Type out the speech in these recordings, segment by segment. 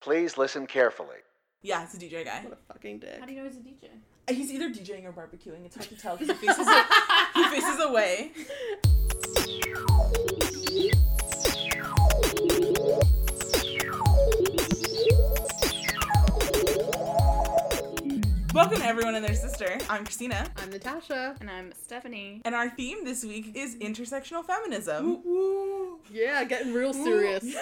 Please listen carefully. Yeah, it's a DJ guy. What a fucking dick. How do you know he's a DJ? He's either DJing or barbecuing. It's hard to tell because he faces he faces away. Welcome everyone and their sister. I'm Christina, I'm Natasha. And I'm Stephanie. and our theme this week is intersectional feminism. Yeah, getting real serious.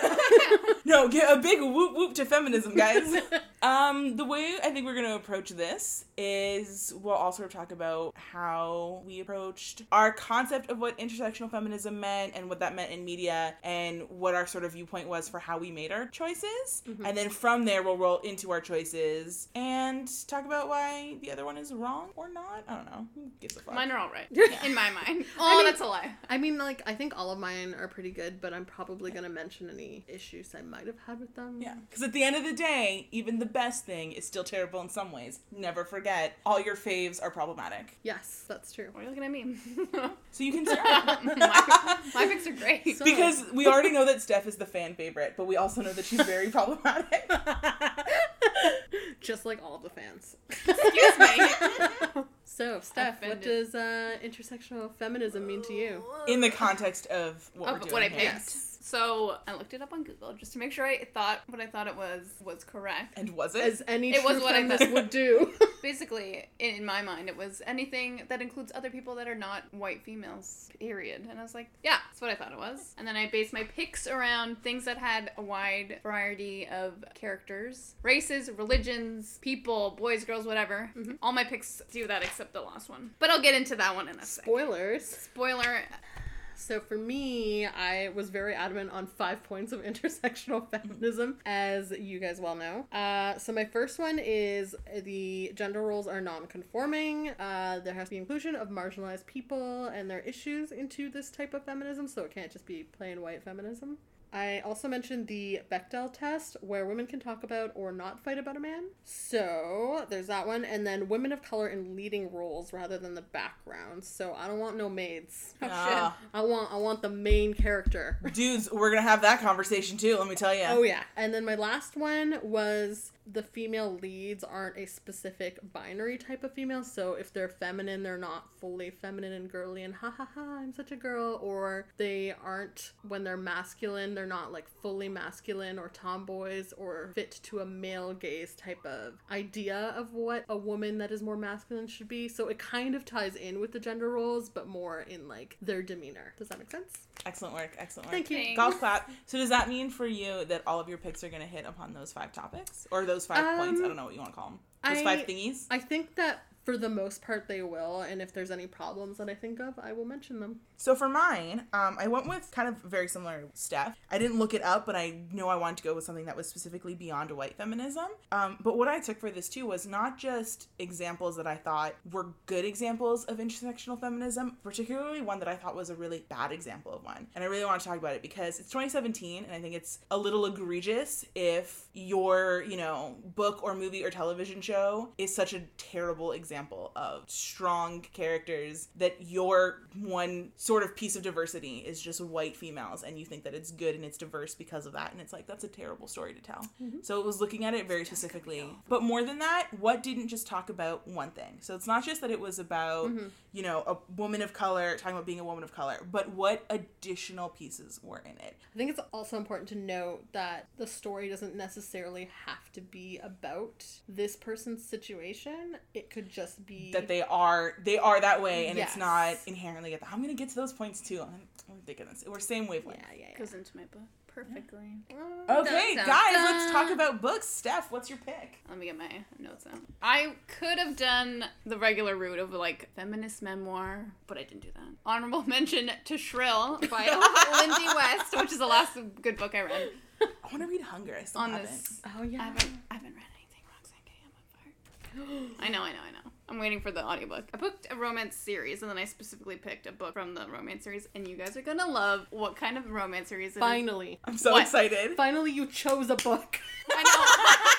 No, get a big whoop whoop to feminism, guys. um, the way I think we're going to approach this is we'll also talk about how we approached our concept of what intersectional feminism meant and what that meant in media and what our sort of viewpoint was for how we made our choices. And then from there, we'll roll into our choices and talk about why the other one is wrong or not. I don't know. Who gives a fuck? Mine are all right. In my mind. Oh, mean- that's a lie. I mean, like, I think all of mine are pretty good, but I'm probably gonna mention any issues I might have had with them. Yeah, because at the end of the day, even the best thing is still terrible in some ways. Never forget, all your faves are problematic. Yes, that's true. Why are you looking at me? So you can start. my, my picks are great. So- because we already know that Steph is the fan favorite, but we also know that she's very problematic. Just like all the fans. Excuse me. So, Steph, what does uh, intersectional feminism mean to you? In the context of what we're Of doing what I here. picked. Yes. So I looked it up on Google just to make sure I thought what I thought it was was correct. And was it? As any It was true what I thought. would do. Basically, in my mind, it was anything that includes other people that are not white females. Period. And I was like, yeah, that's what I thought it was. And then I based my picks around things that had a wide variety of characters, races, religions, people, boys, girls, whatever. Mm-hmm. All my picks do that except the last one. But I'll get into that one in a second. Spoilers. Spoiler. So for me, I was very adamant on five points of intersectional feminism, as you guys well know. Uh, so my first one is the gender roles are non-conforming. Uh, there has to be inclusion of marginalized people and their issues into this type of feminism, so it can't just be plain white feminism. I also mentioned the Bechdel test, where women can talk about or not fight about a man. So there's that one, and then women of color in leading roles rather than the background. So I don't want no maids. Oh, Ah. I want I want the main character. Dudes, we're gonna have that conversation too, let me tell you. Oh yeah. And then my last one was the female leads aren't a specific binary type of female. So if they're feminine, they're not fully feminine and girly and ha ha ha, I'm such a girl. Or they aren't when they're masculine, they're not like fully masculine or tomboys or fit to a male gaze type of idea of what a woman that is more masculine should be. So it kind of ties in with the gender roles, but more in like their demeanor. Does that make sense? Excellent work, excellent work. Thank you. Thanks. Golf clap. So does that mean for you that all of your picks are gonna hit upon those five topics? Or those five points? I Um, don't know what you want to call them. Those I- five thingies? I think that for the most part they will, and if there's any problems that I think of, I will mention them. So for mine, um, I went with kind of very similar stuff. I didn't look it up, but I know I wanted to go with something that was specifically beyond white feminism. Um, but what I took for this too was not just examples that I thought were good examples of intersectional feminism, particularly one that I thought was a really bad example of one. And I really want to talk about it because it's 2017, and I think it's a little egregious if your, you know, book or movie or television show is such a terrible example of strong characters that your one sort of piece of diversity is just white females and you think that it's good and it's diverse because of that. And it's like that's a terrible story to tell. Mm-hmm. So it was looking at it very specifically. but more than that what didn't just talk about one thing? So it's not just that it was about mm-hmm. you know a woman of color talking about being a woman of color but what additional pieces were in it? I think it's also important to note that the story doesn't necessarily have to be about this person's situation. It could just be that they are they are that way and it's not inherently at the, i'm gonna get to those points too i'm, I'm thinking this we're same wavelength yeah, yeah, yeah. Goes into my book perfectly. Okay, Dun, dun, guys, dun. let's talk about books. Steph, what's your pick? Let me get my notes out. I could have done the regular route of like feminist memoir, but I didn't do that. Honorable mention to Shrill by Lindy West, which is the last good book I read I want to read Hunger. I still on haven't. this. Oh yeah, I yeah. haven't, I haven't read anything Roxane Gay I'm on fire. I know, I know, I know. I'm waiting for the audiobook. I booked a romance series, and then I specifically picked a book from the romance series, and you guys are gonna love what kind of romance series it is. Finally. I'm so What? excited. Finally you chose a book. I know.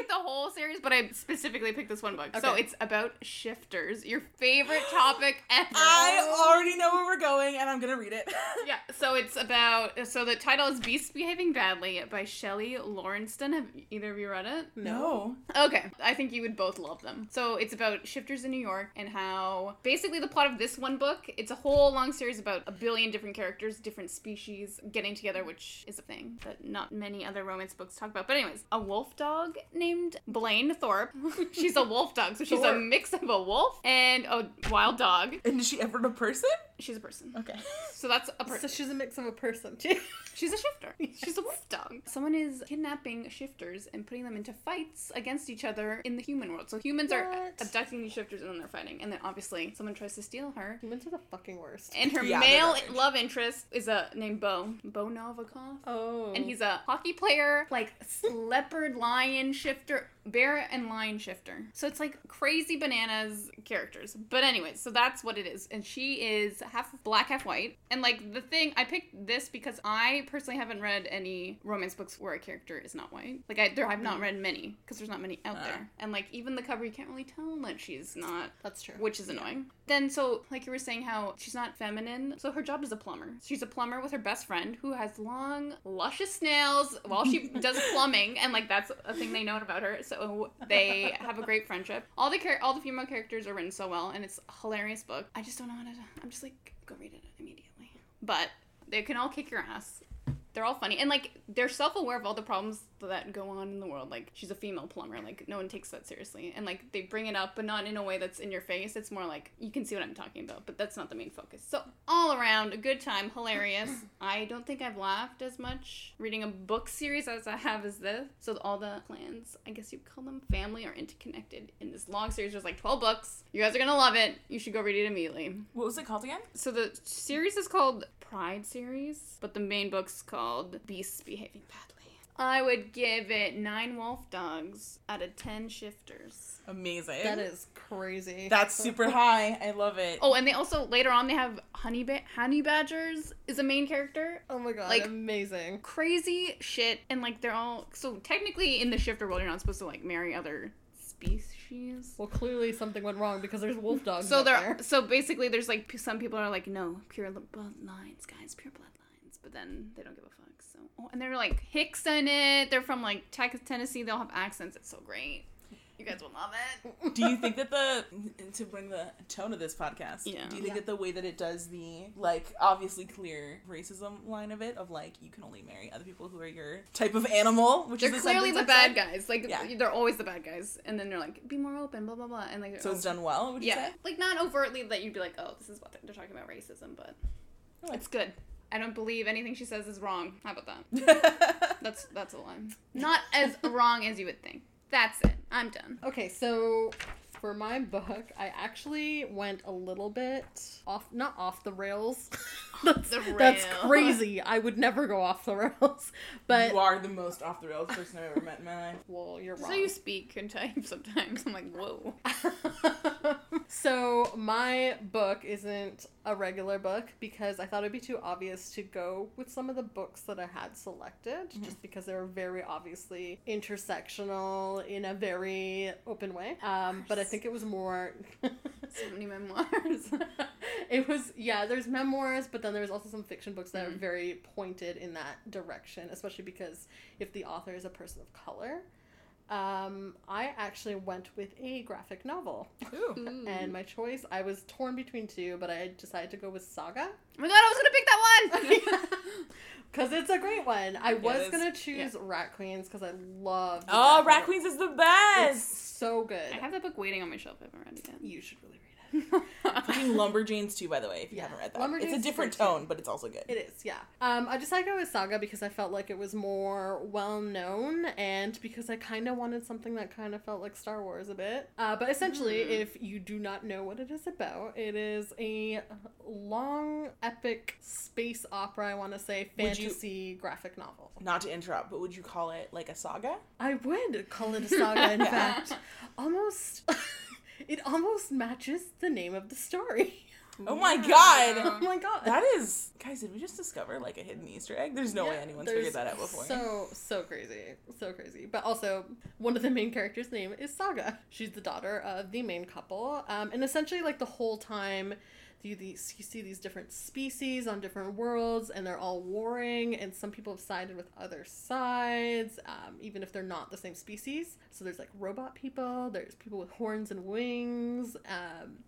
but I would pick the whole series, but I specifically picked this one book. So it's about shifters, your favorite topic ever. I already know where we're going, and I'm gonna read it. yeah, so it's about so the title is Beasts Behaving Badly by Shelly Laurenston. Have either of you read it? No. Okay, I think you would both love them. So it's about shifters in New York and how basically the plot of this one book, it's a whole long series about a billion different characters, different species getting together, which is a thing that not many other romance books talk about. But anyways, a wolf dog named Blayne Thorpe. she's a wolf dog, so she's a mix of a wolf and a wild dog. And is she ever a person? She's a person. Okay. So that's a person. So she's a mix of a person. Too. she's a shifter. She's a wolf dog. Someone is kidnapping shifters and putting them into fights against each other in the human world. So humans are abducting these shifters and then they're fighting. And then obviously someone tries to steal her. Humans are the fucking worst. And her Yeah, male love interest is a named Bo. Bo Novikov. Oh. And he's a hockey player, like leopard, lion shifter, bear and lion shifter. So it's like crazy bananas characters. But anyways, so that's what it is. And she is half black, half white. And like the thing, I picked this because I personally haven't read any romance books where a character is not white. Like I, there, I've not read many because there's not many out Ah. there. And like even the cover, you can't really tell that she's not That's true. which is annoying. Then, so like you were saying, how she's not feminine. So her job is a plumber. She's a plumber with her best friend who has long, luscious nails while she does plumbing, and like that's a thing they know about her. So they have a great friendship. All the char- all the female characters are written so well, and it's a hilarious book. I just don't know how to. I'm just like go read it immediately. But they can all kick your ass. They're all funny and like they're self-aware of all the problems that go on in the world. Like she's a female plumber, like no one takes that seriously, and like they bring it up, but not in a way that's in your face. It's more like you can see what I'm talking about, but that's not the main focus. So all around, a good time, hilarious. I don't think I've laughed as much reading a book series as I have as this. So all the clans, I guess you call them family, are interconnected in this long series. There's like 12 books. You guys are gonna love it. You should go read it immediately. What was it called again? So the series is called Pride series, but the main book's called Beasts Behaving Badly. I would give it nine wolf dogs out of ten shifters. Amazing. that is crazy. That's super high. I love it. Oh, and they also later on they have honey ba- honey badgers is a main character. Oh my god, Like- amazing. Crazy shit, and like they're all so technically in the shifter world you're not supposed to like marry other species. Well, clearly something went wrong because there's wolf dogs. So out there, there. so basically, there's like p- some people are like, no, pure li- bloodlines, guys, pure bloodlines, but then they don't give a fuck. So, oh, and they're like Hicks in it. They're from like Tex- Tennessee. They'll have accents. It's so great. You guys will love it. do you think that the to bring the tone of this podcast Yeah. do you think Yeah. that the way that it does the like obviously clear racism line of it of like you can only marry other people who are your type of animal which They're is clearly the bad said? guys. Like Yeah. they're always the bad guys, and then they're like, be more open, blah blah blah, and like, so it's done well would you yeah, say like not overtly that you'd be like, oh, this is what they're, they're talking about racism, but Oh. it's good. I don't believe anything she says is wrong. How about that? That's that's a line. Not as wrong as you would think. That's it. I'm done. Okay, so for my book, I actually went a little bit off, not off the rails. that's, the that's crazy. I would never go off the rails. But you are the most off the rails person I've ever met in my life well, you're That's wrong. how you speak and type sometimes. I'm like, whoa. so my book isn't a regular book because I thought it'd be too obvious to go with some of the books that I had selected just because they were very obviously intersectional in a very open way. Um, but I think it was more So many memoirs. it was yeah there's memoirs but then there's also some fiction books that are very pointed in that direction especially because if the author is a person of color um, i actually went with a graphic novel Ooh. Ooh. and my choice i was torn between two but i decided to go with saga oh my god, I was gonna pick that one. because it's a great one i it was is. gonna choose rat queens because i love oh graphic rat queens is the it's best so good I have that book waiting on my shelf. I haven't read it yet. you should really read it fucking lumberjanes too by the way if you Yeah. haven't read that it's a different tone but it's also good It is, yeah. Um, I decided to go with Saga because I felt like it was more well known and because I kind of wanted something that kind of felt like Star Wars a bit. Uh, but essentially, Hmm. if you do not know what it is about, it is a long, epic space opera, I want to say, Would you- fantasy graphic novel. not to interrupt but would you call it like a saga I would call it a saga, in fact. Almost. It almost matches the name of the story. Oh my god. Oh my god. That is, guys. Did we just discover like a hidden Easter egg? There's no way Yeah, anyone's figured that out before. So so crazy, so crazy. But also, one of the main characters' name is Saga. She's the daughter of the main couple, um, and essentially, like the whole time. You, you see these different species on different worlds and they're all warring and some people have sided with other sides um, even if they're not the same species. So there's like robot people there's people with horns and wings um,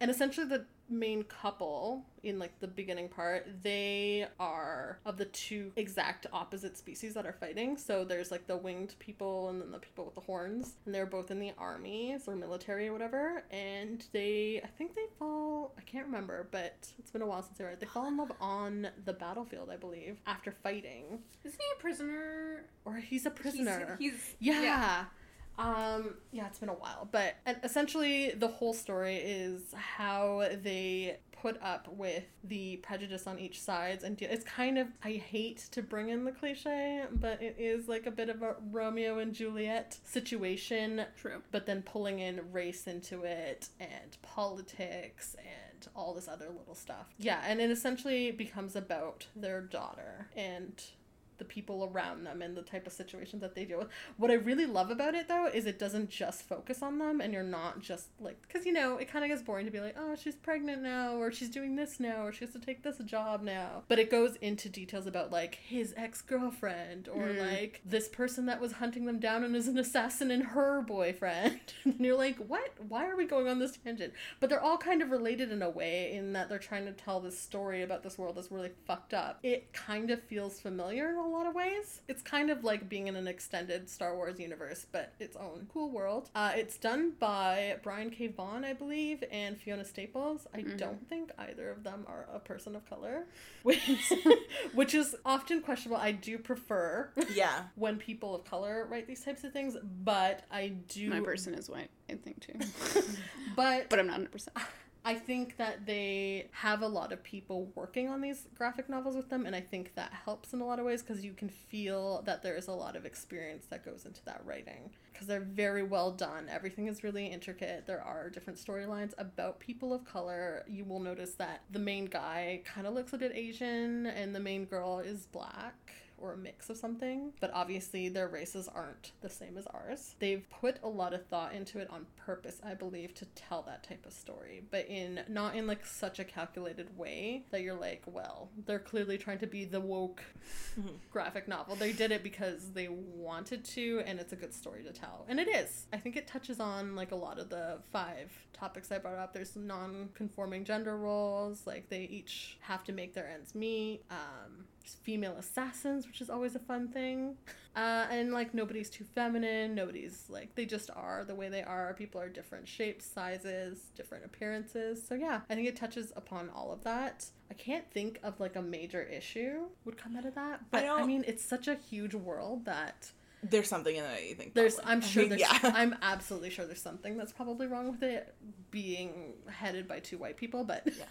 and essentially the main couple in like the beginning part they are of the two exact opposite species that are fighting so there's like the winged people and then the people with the horns and they're both in the armies or military or whatever and they i think they fall i can't remember but it's been a while since they were they fall in love on the battlefield i believe after fighting Isn't he a prisoner? or he's a prisoner He's, he's yeah. Um, yeah, it's been a while, but essentially the whole story is how they put up with the prejudice on each sides and it's kind of I hate to bring in the cliche, but it is like a bit of a Romeo and Juliet situation, True. but then pulling in race into it and politics and all this other little stuff. Yeah, and it essentially becomes about their daughter and the people around them and the type of situations that they deal with. What I really love about it though is it doesn't just focus on them and you're not just like cuz you know, it kind of gets boring to be like, "Oh, she's pregnant now or she's doing this now or she has to take this job now." But it goes into details about like his ex-girlfriend or Mm. like this person that was hunting them down and is an assassin and her boyfriend. and you're like, "What? Why are we going on this tangent?" But they're all kind of related in a way in that they're trying to tell this story about this world that's really fucked up. It kind of feels familiar a lot of ways. It's kind of like being in an extended Star Wars universe, but its own cool world. Uh, it's done by Brian K. Vaughan, I believe, and Fiona Staples. I Mhm. don't think either of them are a person of color, which, which is often questionable. I do prefer yeah. when people of color write these types of things, but I do. My person is white, I think too. but but I'm not 100%. I think that they have a lot of people working on these graphic novels with them, and I think that helps in a lot of ways because you can feel that there is a lot of experience that goes into that writing. Because they're very well done. Everything is really intricate. There are different storylines about people of color. You will notice that the main guy kind of looks a bit Asian, and the main girl is black or a mix of something, but obviously their races aren't the same as ours. They've put a lot of thought into it on purpose, I believe, to tell that type of story, but in not in like such a calculated way that you're like, well, they're clearly trying to be the woke Mhm. graphic novel. They did it because they wanted to and it's a good story to tell. And it is. I think it touches on like a lot of the five topics I brought up. There's non-conforming gender roles, like they each have to make their ends meet. Um female assassins, which is always a fun thing. Uh, and like nobody's too feminine, nobody's like they just are the way they are. People are different shapes, sizes, different appearances. So yeah, I think it touches upon all of that. I can't think of like a major issue would come out of that, but I, don't- mean it's such a huge world that There's something in there you think. there's. I'm I sure think- there's yeah. I'm absolutely sure there's something that's probably wrong with it being headed by two white people, but Yeah.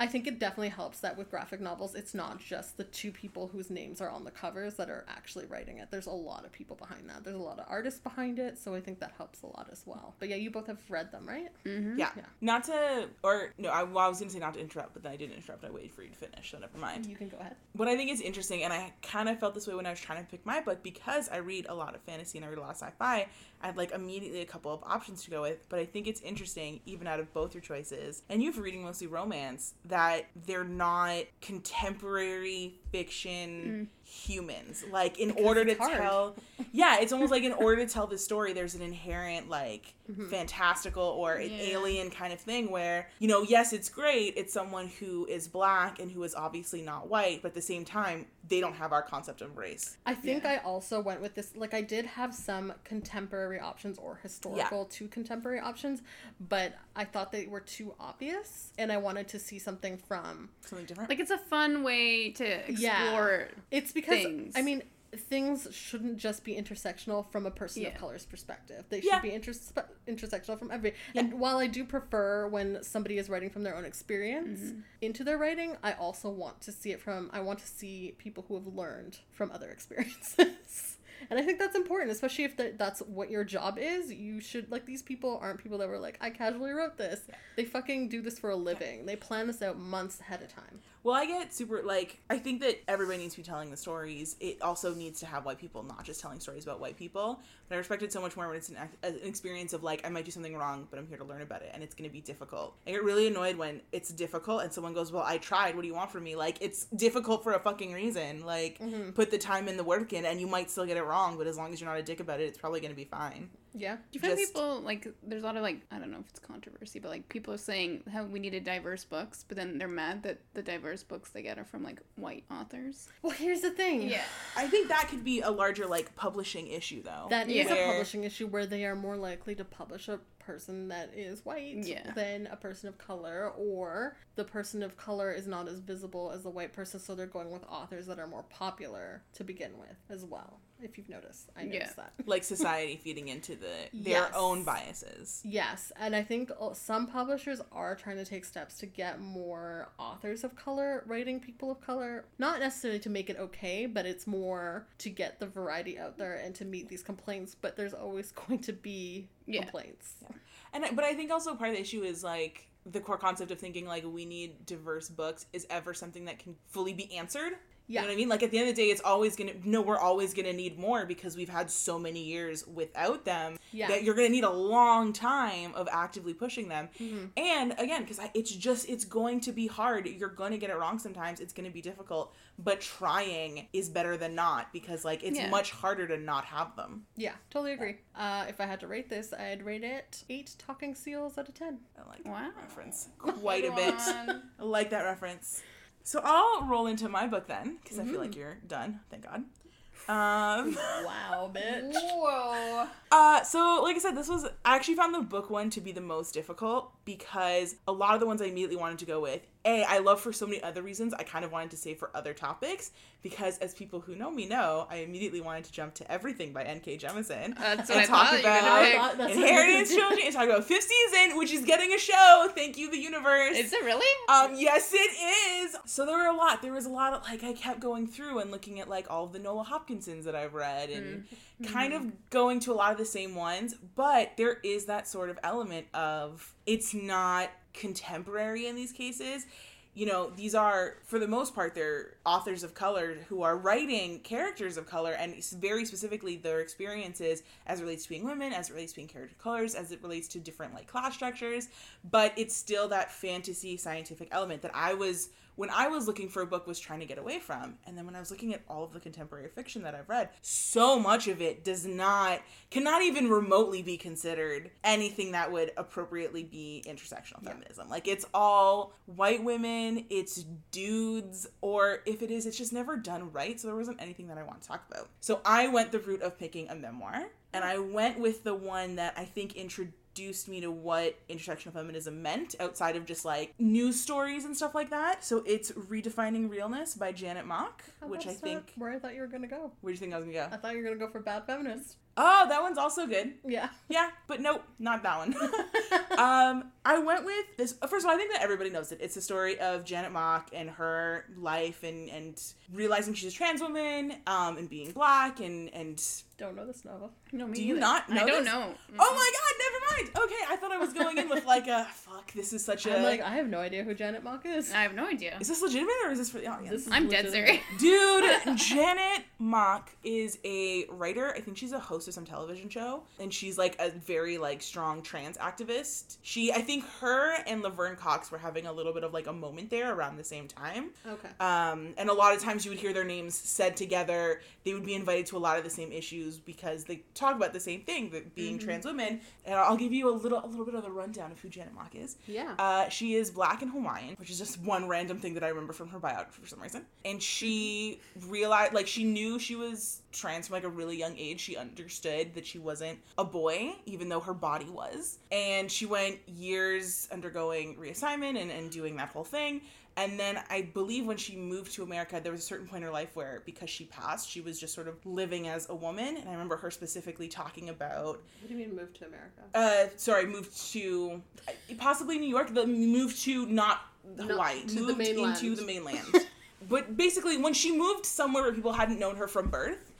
I think it definitely helps that with graphic novels, it's not just the two people whose names are on the covers that are actually writing it. There's a lot of people behind that. There's a lot of artists behind it, so I think that helps a lot as well. But yeah, you both have read them, right? Mm-hmm. Yeah. Yeah. Not to, or no, I, well, I was gonna say not to interrupt, but then I didn't interrupt. I waited for you to finish, so never mind. You can go ahead. What I think is interesting, and I kind of felt this way when I was trying to pick my book because I read a lot of fantasy and I read a lot of sci-fi. I had like immediately a couple of options to go with, but I think it's interesting, even out of both your choices, and you've reading mostly romance, that they're not contemporary fiction mm. Humans. Like in Because order to hard. tell, yeah, it's almost like in order to tell this story, there's an inherent like Mhm. fantastical or an Yeah. alien kind of thing where you know, yes, it's great. It's someone who is black and who is obviously not white, but at the same time, they don't have our concept of race. I think Yeah. I also went with this. Like, I did have some contemporary options or historical to contemporary options, but I thought they were too obvious, and I wanted to see something from. Something different. Like it's a fun way to explore. It's because Things. I mean, things shouldn't just be intersectional from a person of color's perspective. They Yeah. should be inters- intersectional from every. And while I do prefer when somebody is writing from their own experience Mm-hmm. into their writing, I also want to see it from. I want to see people who have learned from other experiences. And I think that's important, especially if that that's what your job is. You should like these people aren't people that were like, I casually wrote this. They fucking do this for a living. They plan this out months ahead of time. Well, I get super like I think that everybody needs to be telling the stories. It also needs to have white people, not just telling stories about white people. But I respect it so much more when it's an, an experience of like I might do something wrong, but I'm here to learn about it, and it's going to be difficult. I get really annoyed when it's difficult and someone goes, "Well, I tried. What do you want from me?" Like it's difficult for a fucking reason. Like mm-hmm. put the time and the work in, and you might still get it wrong, but as long as you're not a dick about it, it's probably going to be fine. Yeah. Do you find Just- people like there's a lot of like I don't know if it's controversy, but like people are saying how we needed diverse books, but then they're mad that the diverse books they get are from like white authors. Well, here's the thing. Yeah. I think that could be a larger like publishing issue though. That is Yeah. a publishing issue where they are more likely to publish a person that is white Yeah. than a person of color, or the person of color is not as visible as the white person, so they're going with authors that are more popular to begin with as well. If you've noticed, I Yeah. noticed that. like society feeding into the their Yes. own biases. Yes, and I think uh, some publishers are trying to take steps to get more authors of color writing people of color. Not necessarily to make it okay, but it's more to get the variety out there and to meet these complaints. But there's always going to be Yeah. complaints. And I- but I think also part of the issue is like the core concept of thinking like we need diverse books is ever something that can fully be answered. You know what I mean? Like at the end of the day, it's always gonna no, we're always gonna need more because we've had so many years without them Yeah. that you're gonna need a long time of actively pushing them. Mm-hmm. And again, because it's just it's going to be hard. You're gonna get it wrong sometimes. It's gonna be difficult, but trying is better than not because like it's Yeah. much harder to not have them. Yeah, totally agree. Uh, if I had to rate this, I'd rate it eight talking seals out of ten. I like Wow. that reference quite a bit. I like that reference. So I'll roll into my book then, because I feel Mm-hmm. like you're done. Thank God. Um, Wow, bitch. Whoa. uh, so like I said, this was I actually found the book one to be the most difficult because a lot of the ones I immediately wanted to go with. A, I love for so many other reasons. I kind of wanted to save for other topics because, as people who know me know, I immediately wanted to jump to everything by N.K. Jemisin. That's what and I talk thought you were about gonna pick. thought Inheritance you Trilogy and talk about fifth season, which is getting a show. Thank you, the universe. Is it really? Um, yes, it is. So there were a lot. There was a lot of like I kept going through and looking at like all of the Nalo Hopkinsons that I've read and kind of going to a lot of the same ones, but there is that sort of element of it's not contemporary in these cases. You know, these are for the most part they're authors of color who are writing characters of color and very specifically their experiences as it relates to being women, as it relates to being character colors, as it relates to different like class structures, but it's still that fantasy scientific element that I was when I was looking for a book was trying to get away from. And then when I was looking at all of the contemporary fiction that I've read, so much of it does not cannot even remotely be considered anything that would appropriately be intersectional feminism. Like it's all white women, it's dudes, or if it is, it's just never done right. So there wasn't anything that I want to talk about. So I went the route of picking a memoir, and I went with the one that I think introduced introduced me to what intersectional feminism meant outside of just like news stories and stuff like that. So it's Redefining Realness by Janet Mock, Oh, which I think. where I thought you were gonna go. Where do you think I was gonna go? I thought you were gonna go for bad feminist. Oh, that one's also good. Yeah. Yeah, but nope, not that one. um, I went with this. First of all, I think that everybody knows it. It's the story of Janet Mock and her life and and realizing she's a trans woman, um, and being black and and. Don't know this novel. No, me Do you neither. not know I don't this? know. Oh my god, never mind. Okay, I thought I was going in with like a fuck. This is such a. I'm like, I have no idea who Janet Mock is. I have no idea. is this legitimate or is this for the audience? This is I'm dead serious. Dude, Janet Mock is a writer. I think she's a host of some television show, and she's like a very like strong trans activist. She, I think, her and Laverne Cox were having a little bit of like a moment there around the same time. Okay. Um, and a lot of times you would hear their names said together. They would be invited to a lot of the same issues because they talk about the same thing, that being trans women. And I'll give you a little, a little bit of the rundown of who Janet Mock is. Yeah. Uh, she is black and Hawaiian, which is just one random thing that I remember from her biography for some reason. And she realized, like, she knew she was trans from like a really young age. She understood that she wasn't a boy, even though her body was. And she went years undergoing reassignment and, and doing that whole thing. And then I believe when she moved to America, there was a certain point in her life where, because she passed, she was just sort of living as a woman. And I remember her specifically talking about what do you mean move to America? uh sorry moved to possibly new york the moved to not hawaii to moved mainland. into the mainland but basically when she moved somewhere where people hadn't known her from birth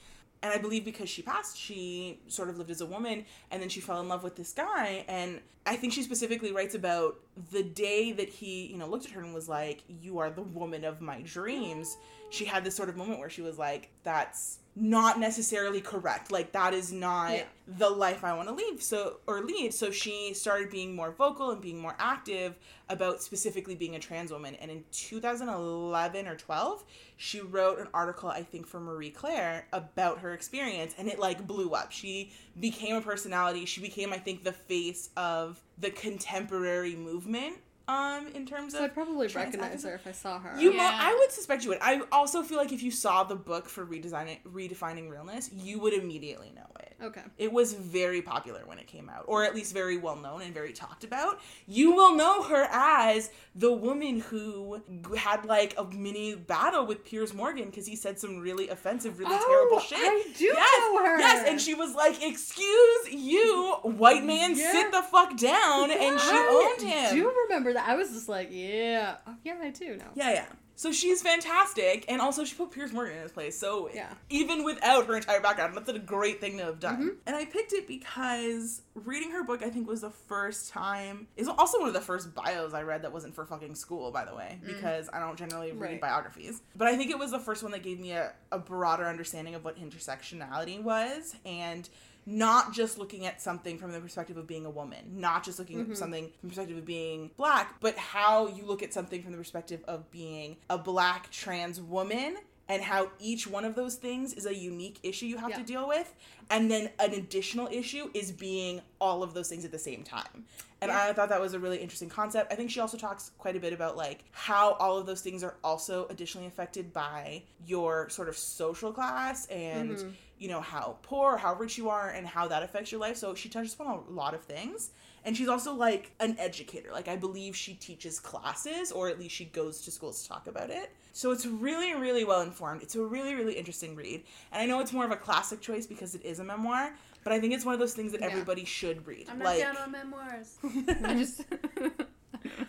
and I believe because she passed, she sort of lived as a woman, and then she fell in love with this guy. And I think she specifically writes about the day that he, you know, looked at her and was like, "You are the woman of my dreams." She had this sort of moment where she was like, "That's not necessarily correct. Like that is not Yeah. the life I want to lead." So or lead. So she started being more vocal and being more active about specifically being a trans woman. And in 2011 or 12, she wrote an article, I think, for Marie Claire about her experience, and it like blew up. She became a personality. She became, I think, the face of the contemporary movement. Um, in terms So of I'd probably recognize her if I saw her. You, mo- I would suspect you would. I also feel like if you saw the book for redesigning, redefining realness, you would immediately know it. okay. It was very popular when it came out, or at least very well known and very talked about. You will know her as the woman who had like a mini battle with Piers Morgan because he said some really offensive, really terrible shit. Oh, I do yes, know her. yes, and she was like, "Excuse you, white man, Yeah. sit the fuck down," and she I owned him. do remember that. I was just like, yeah, oh, yeah, I do know. Yeah, yeah. So she's fantastic, and also she put Piers Morgan in his place. So Yeah. even without her entire background, that's a great thing to have done. Mm-hmm. And I picked it because reading her book, I think, was the first time. Is also one of the first bios I read that wasn't for fucking school, by the way, because I don't generally read Mm. Right. biographies. But I think it was the first one that gave me a, a broader understanding of what intersectionality was, and not just looking at something from the perspective of being a woman, not just looking at something from the perspective of being black, but how you look at something from the perspective of being a black trans woman and how each one of those things is a unique issue you have Yeah. to deal with. And then an additional issue is being all of those things at the same time. And Yeah. I thought that was a really interesting concept. I think she also talks quite a bit about like how all of those things are also additionally affected by your sort of social class and Mm-hmm. You know how poor how rich you are and how that affects your life. So she touches upon a lot of things. And she's also like an educator. Like I believe she teaches classes or at least she goes to schools to talk about it. So it's really, really well informed. It's a really, really interesting read. And I know it's more of a classic choice because it is a memoir, but I think it's one of those things that Yeah. everybody should read. I'm not like, down on memoirs. I just.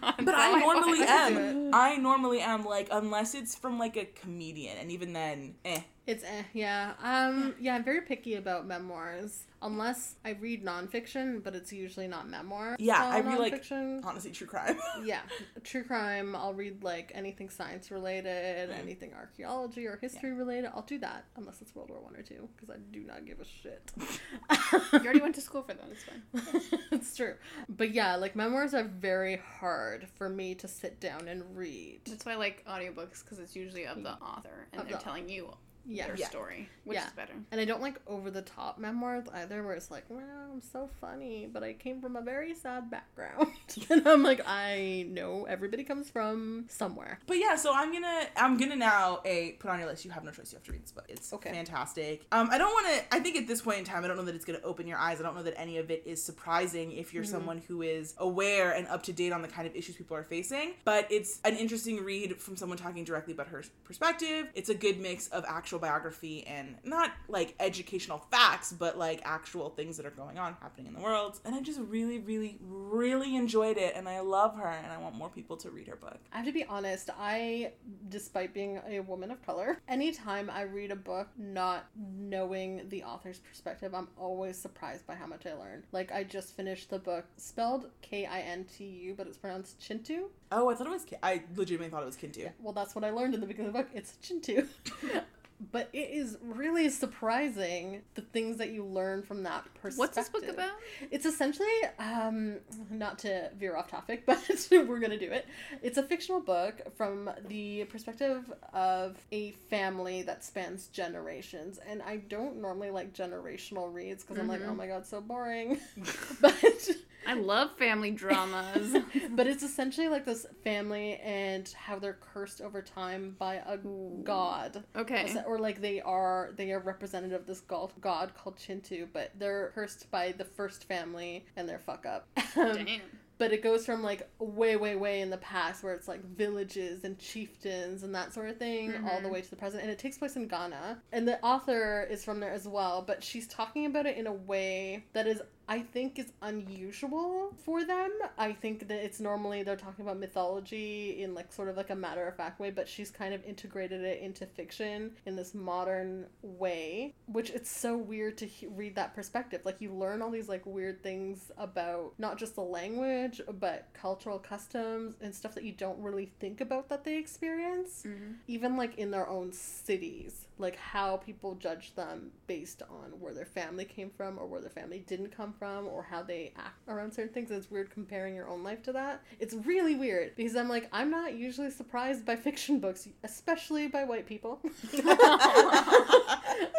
But I normally I am. I normally am like unless it's from like a comedian, and even then, eh. It's eh, yeah. Um, yeah, I'm very picky about memoirs. Unless I read nonfiction, but it's usually not memoir. Yeah, I read like nonfiction. honestly true crime. yeah, true crime. I'll read like anything science related, anything archaeology or history related. I'll do that unless it's World War One or two, because I do not give a shit. you already went to school for that. It's fine. it's true, but yeah, like memoirs are very hard for me to sit down and read. That's why I like audiobooks because it's usually of the author and Of they're the- telling you Yeah. their Yeah. story, which Yeah. is better. And I don't like over the top memoirs either, where it's like, well, I'm so funny, but I came from a very sad background. and I'm like, I know everybody comes from somewhere. But yeah, so I'm gonna I'm gonna now a put on your list. You have no choice. You have to read this book. It's Okay. fantastic. Um, I don't want to. I think at this point in time, I don't know that it's gonna open your eyes. I don't know that any of it is surprising if you're someone who is aware and up to date on the kind of issues people are facing. But it's an interesting read from someone talking directly about her perspective. It's a good mix of actual biography and not like educational facts, but like actual things that are going on happening in the world. And I just really, really, really enjoyed it, and I love her, and I want more people to read her book. I have to be honest, I, despite being a woman of color, anytime I read a book not knowing the author's perspective, I'm always surprised by how much I learn. Like, I just finished the book spelled K I N T U, but it's pronounced Chintu. Oh, I thought it was. I legitimately thought it was Kintu. Well, that's what I learned in the beginning of the book. It's Chintu. but it is really surprising the things that you learn from that perspective. What's this book about? It's essentially, um, not to veer off topic, but we're gonna do it. It's a fictional book from the perspective of a family that spans generations, and I don't normally like generational reads because I'm like, Mhm. oh my god, so boring. but I love family dramas. but it's essentially like this family and how they're cursed over time by a god. okay. Or like they are they are representative of this god, god called Chintu, but they're cursed by the first family and their fuck up. Um, Damn. but it goes from like way, way, way in the past where it's like villages and chieftains and that sort of thing, all the Mhm. way to the present. And it takes place in Ghana. And the author is from there as well, but she's talking about it in a way that is I think is unusual for them. I think that it's normally they're talking about mythology in like sort of like a matter of fact way, but she's kind of integrated it into fiction in this modern way, which it's so weird to he- read that perspective. Like you learn all these like weird things about not just the language, but cultural customs and stuff that you don't really think about that they experience Mhm. even like in their own cities, like how people judge them based on where their family came from or where their family didn't come from or how they act around certain things. It's weird comparing your own life to that. It's really weird because I'm like, I'm not usually surprised by fiction books, especially by white people.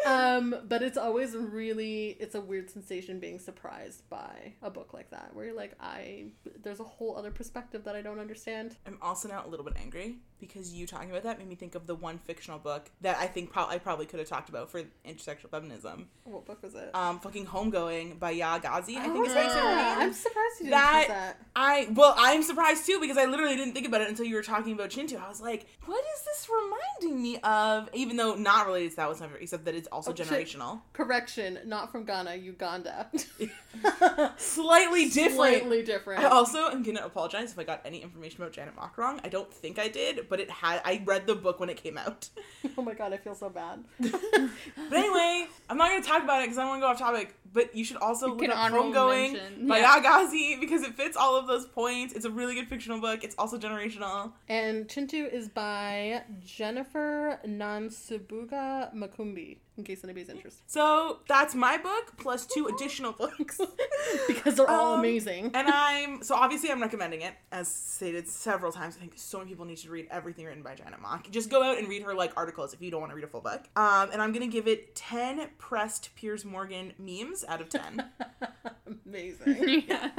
um, but it's always really it's a weird sensation being surprised by a book like that where you're like I there's a whole other perspective that I don't understand. I'm also now a little bit angry because you talking about that made me think of the one fictional book that I think pro- I probably could have talked about for intersectional feminism. What book was it? Um, fucking Homegoing by Yaa Gyasi. I Oh, think is how you say her yeah. name. I'm surprised you didn't That- that. I well, I'm surprised too because I literally didn't think about it until you were talking about Chintu. I was like, what is this reminding me of? Even though not related to that whatsoever, except that it's also Oh, shit. generational. Correction, not from Ghana, Uganda. Slightly different. Slightly different. I also am gonna apologize if I got any information about Janet Mock wrong. I don't think I did, but it had. I read the book when it came out. oh my god, I feel so bad. But anyway, I'm not gonna talk about it because I don't want to go off topic. But you should also You look honorable Homegoing by Yeah. Yaa Gyasi because it fits all of those points. It's a really good fictional book. It's also generational. And Chintu is by Jennifer Nansubuga Makumbi, in case anybody's interested. So that's my book plus two additional books. because they're all Um, amazing. and I'm so obviously I'm recommending it as stated several times. I think so many people need to read everything written by Janet Mock. Just go out and read her like articles if you don't want to read a full book. Um, and I'm gonna give it ten pressed Piers Morgan memes out of ten. amazing. yeah.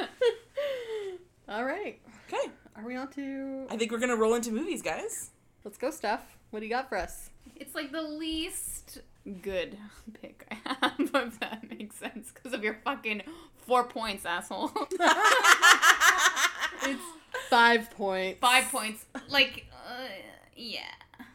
all right. okay, Are we on to. I think we're gonna roll into movies, guys. Let's go, Steph. What do you got for us? It's like the least good pick I have, if that makes sense, because of your fucking four points, asshole. It's five points. Five points. Like, uh, yeah.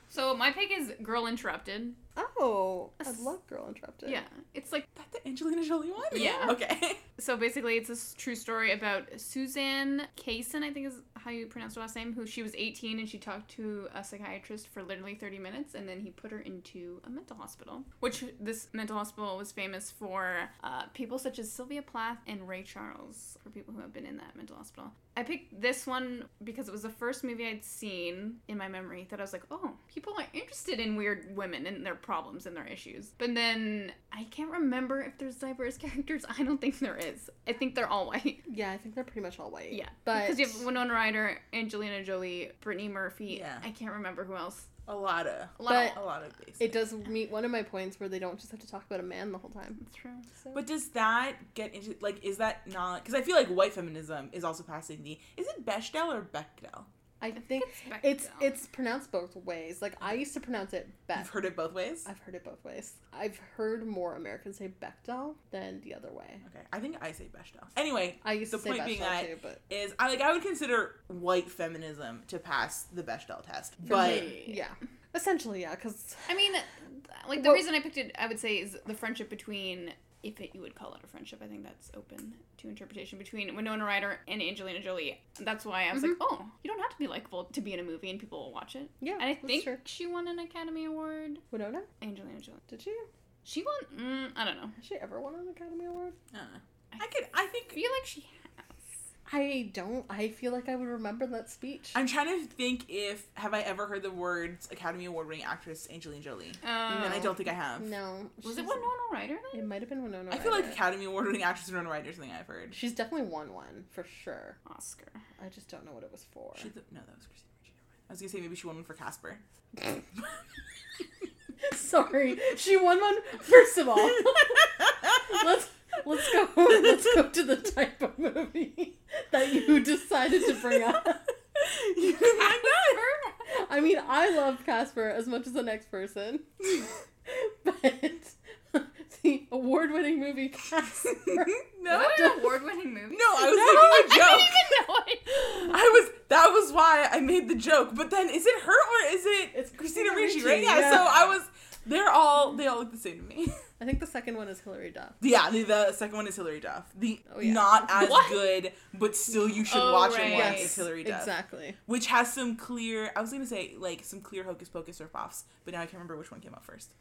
So my pick is Girl Interrupted. Oh, I love Girl Interrupted. Yeah. It's like That the Angelina Jolie one? Yeah. Okay. So basically, it's a s- true story about Suzanne Kaysen, I think is how you pronounce her last name, who she was 18 and she talked to a psychiatrist for literally 30 minutes, and then he put her into a mental hospital. Which this mental hospital was famous for uh, people such as Sylvia Plath and Ray Charles, for people who have been in that mental hospital. I picked this one because it was the first movie I'd seen in my memory that I was like, oh, people are interested in weird women and their problems and their issues. But then I can't remember if there's diverse characters. I don't think there is. I think they're all white. Yeah, I think they're pretty much all white. Yeah. But Because you have Winona Ryder, Angelina Jolie, Brittany Murphy. Yeah. I can't remember who else. A lot of A lot. But- a lot of basic. it does meet one of my points where they don't just have to talk about a man the whole time. That's true. So But does that get into like is that not because I feel like white feminism is also passing the is it Bechdel or Bechdel? I think It's it's Bechdel. it's pronounced both ways. Like I used to pronounce it Beck. You've heard it both ways. I've heard it both ways. I've heard more Americans say Bechdel than the other way. Okay, I think I say Bechdel. Anyway, I used The to say point Bechdel being that- too, but is I like I would consider white feminism to pass the Bechdel test, for but me, yeah, essentially, yeah, because I mean, like the Well- reason I picked it, I would say, is the friendship between, if it, you would call it a friendship. I think that's open to interpretation between Winona Ryder and Angelina Jolie. That's why I was like, oh, you don't have to be likable to be in a movie and people will watch it. yeah, And I think true. she won an Academy Award. Winona Angelina Jolie. did she? She won. Mm, I don't know. Has she ever won an Academy Award? uh, I could I I think feel like she has. I don't. I feel like I would remember that speech. I'm trying to think if have I ever heard the words Academy Award winning actress Angelina Jolie, Uh, and I don't think I have. no, Was it she's- Winona Ryder then? It might have been Winona. I feel like Academy Award winning actress Winona Ryder is something I've heard. she's definitely won one for sure. Oscar. I just don't know what it was for. She th- no, that was Christina Ricci. I was gonna say maybe she won one for Casper. Sorry, she won one. First of all, let's let's go. Let's go to the type of movie that you decided to bring up. you didn't like? I mean, I love Casper as much as the next person, but the award-winning movie Casper. no, Is an award-winning movie? no, I was making a joke. didn't even know it. I was that was why I made the joke. But then is it her or is it It's Christina Christina Ricci, Ricci, right? Yeah, yeah. So I was they're all they all look the same to me. I think the second one is Hilary Duff. yeah, the, the second one is Hilary Duff. The Oh, yeah. not as What? good, but still you should Oh, watch right. it one Yes, is Hilary Duff. Exactly. Which has some clear I was gonna say like some clear hocus pocus or ripoffs, but now I can't remember which one came out first.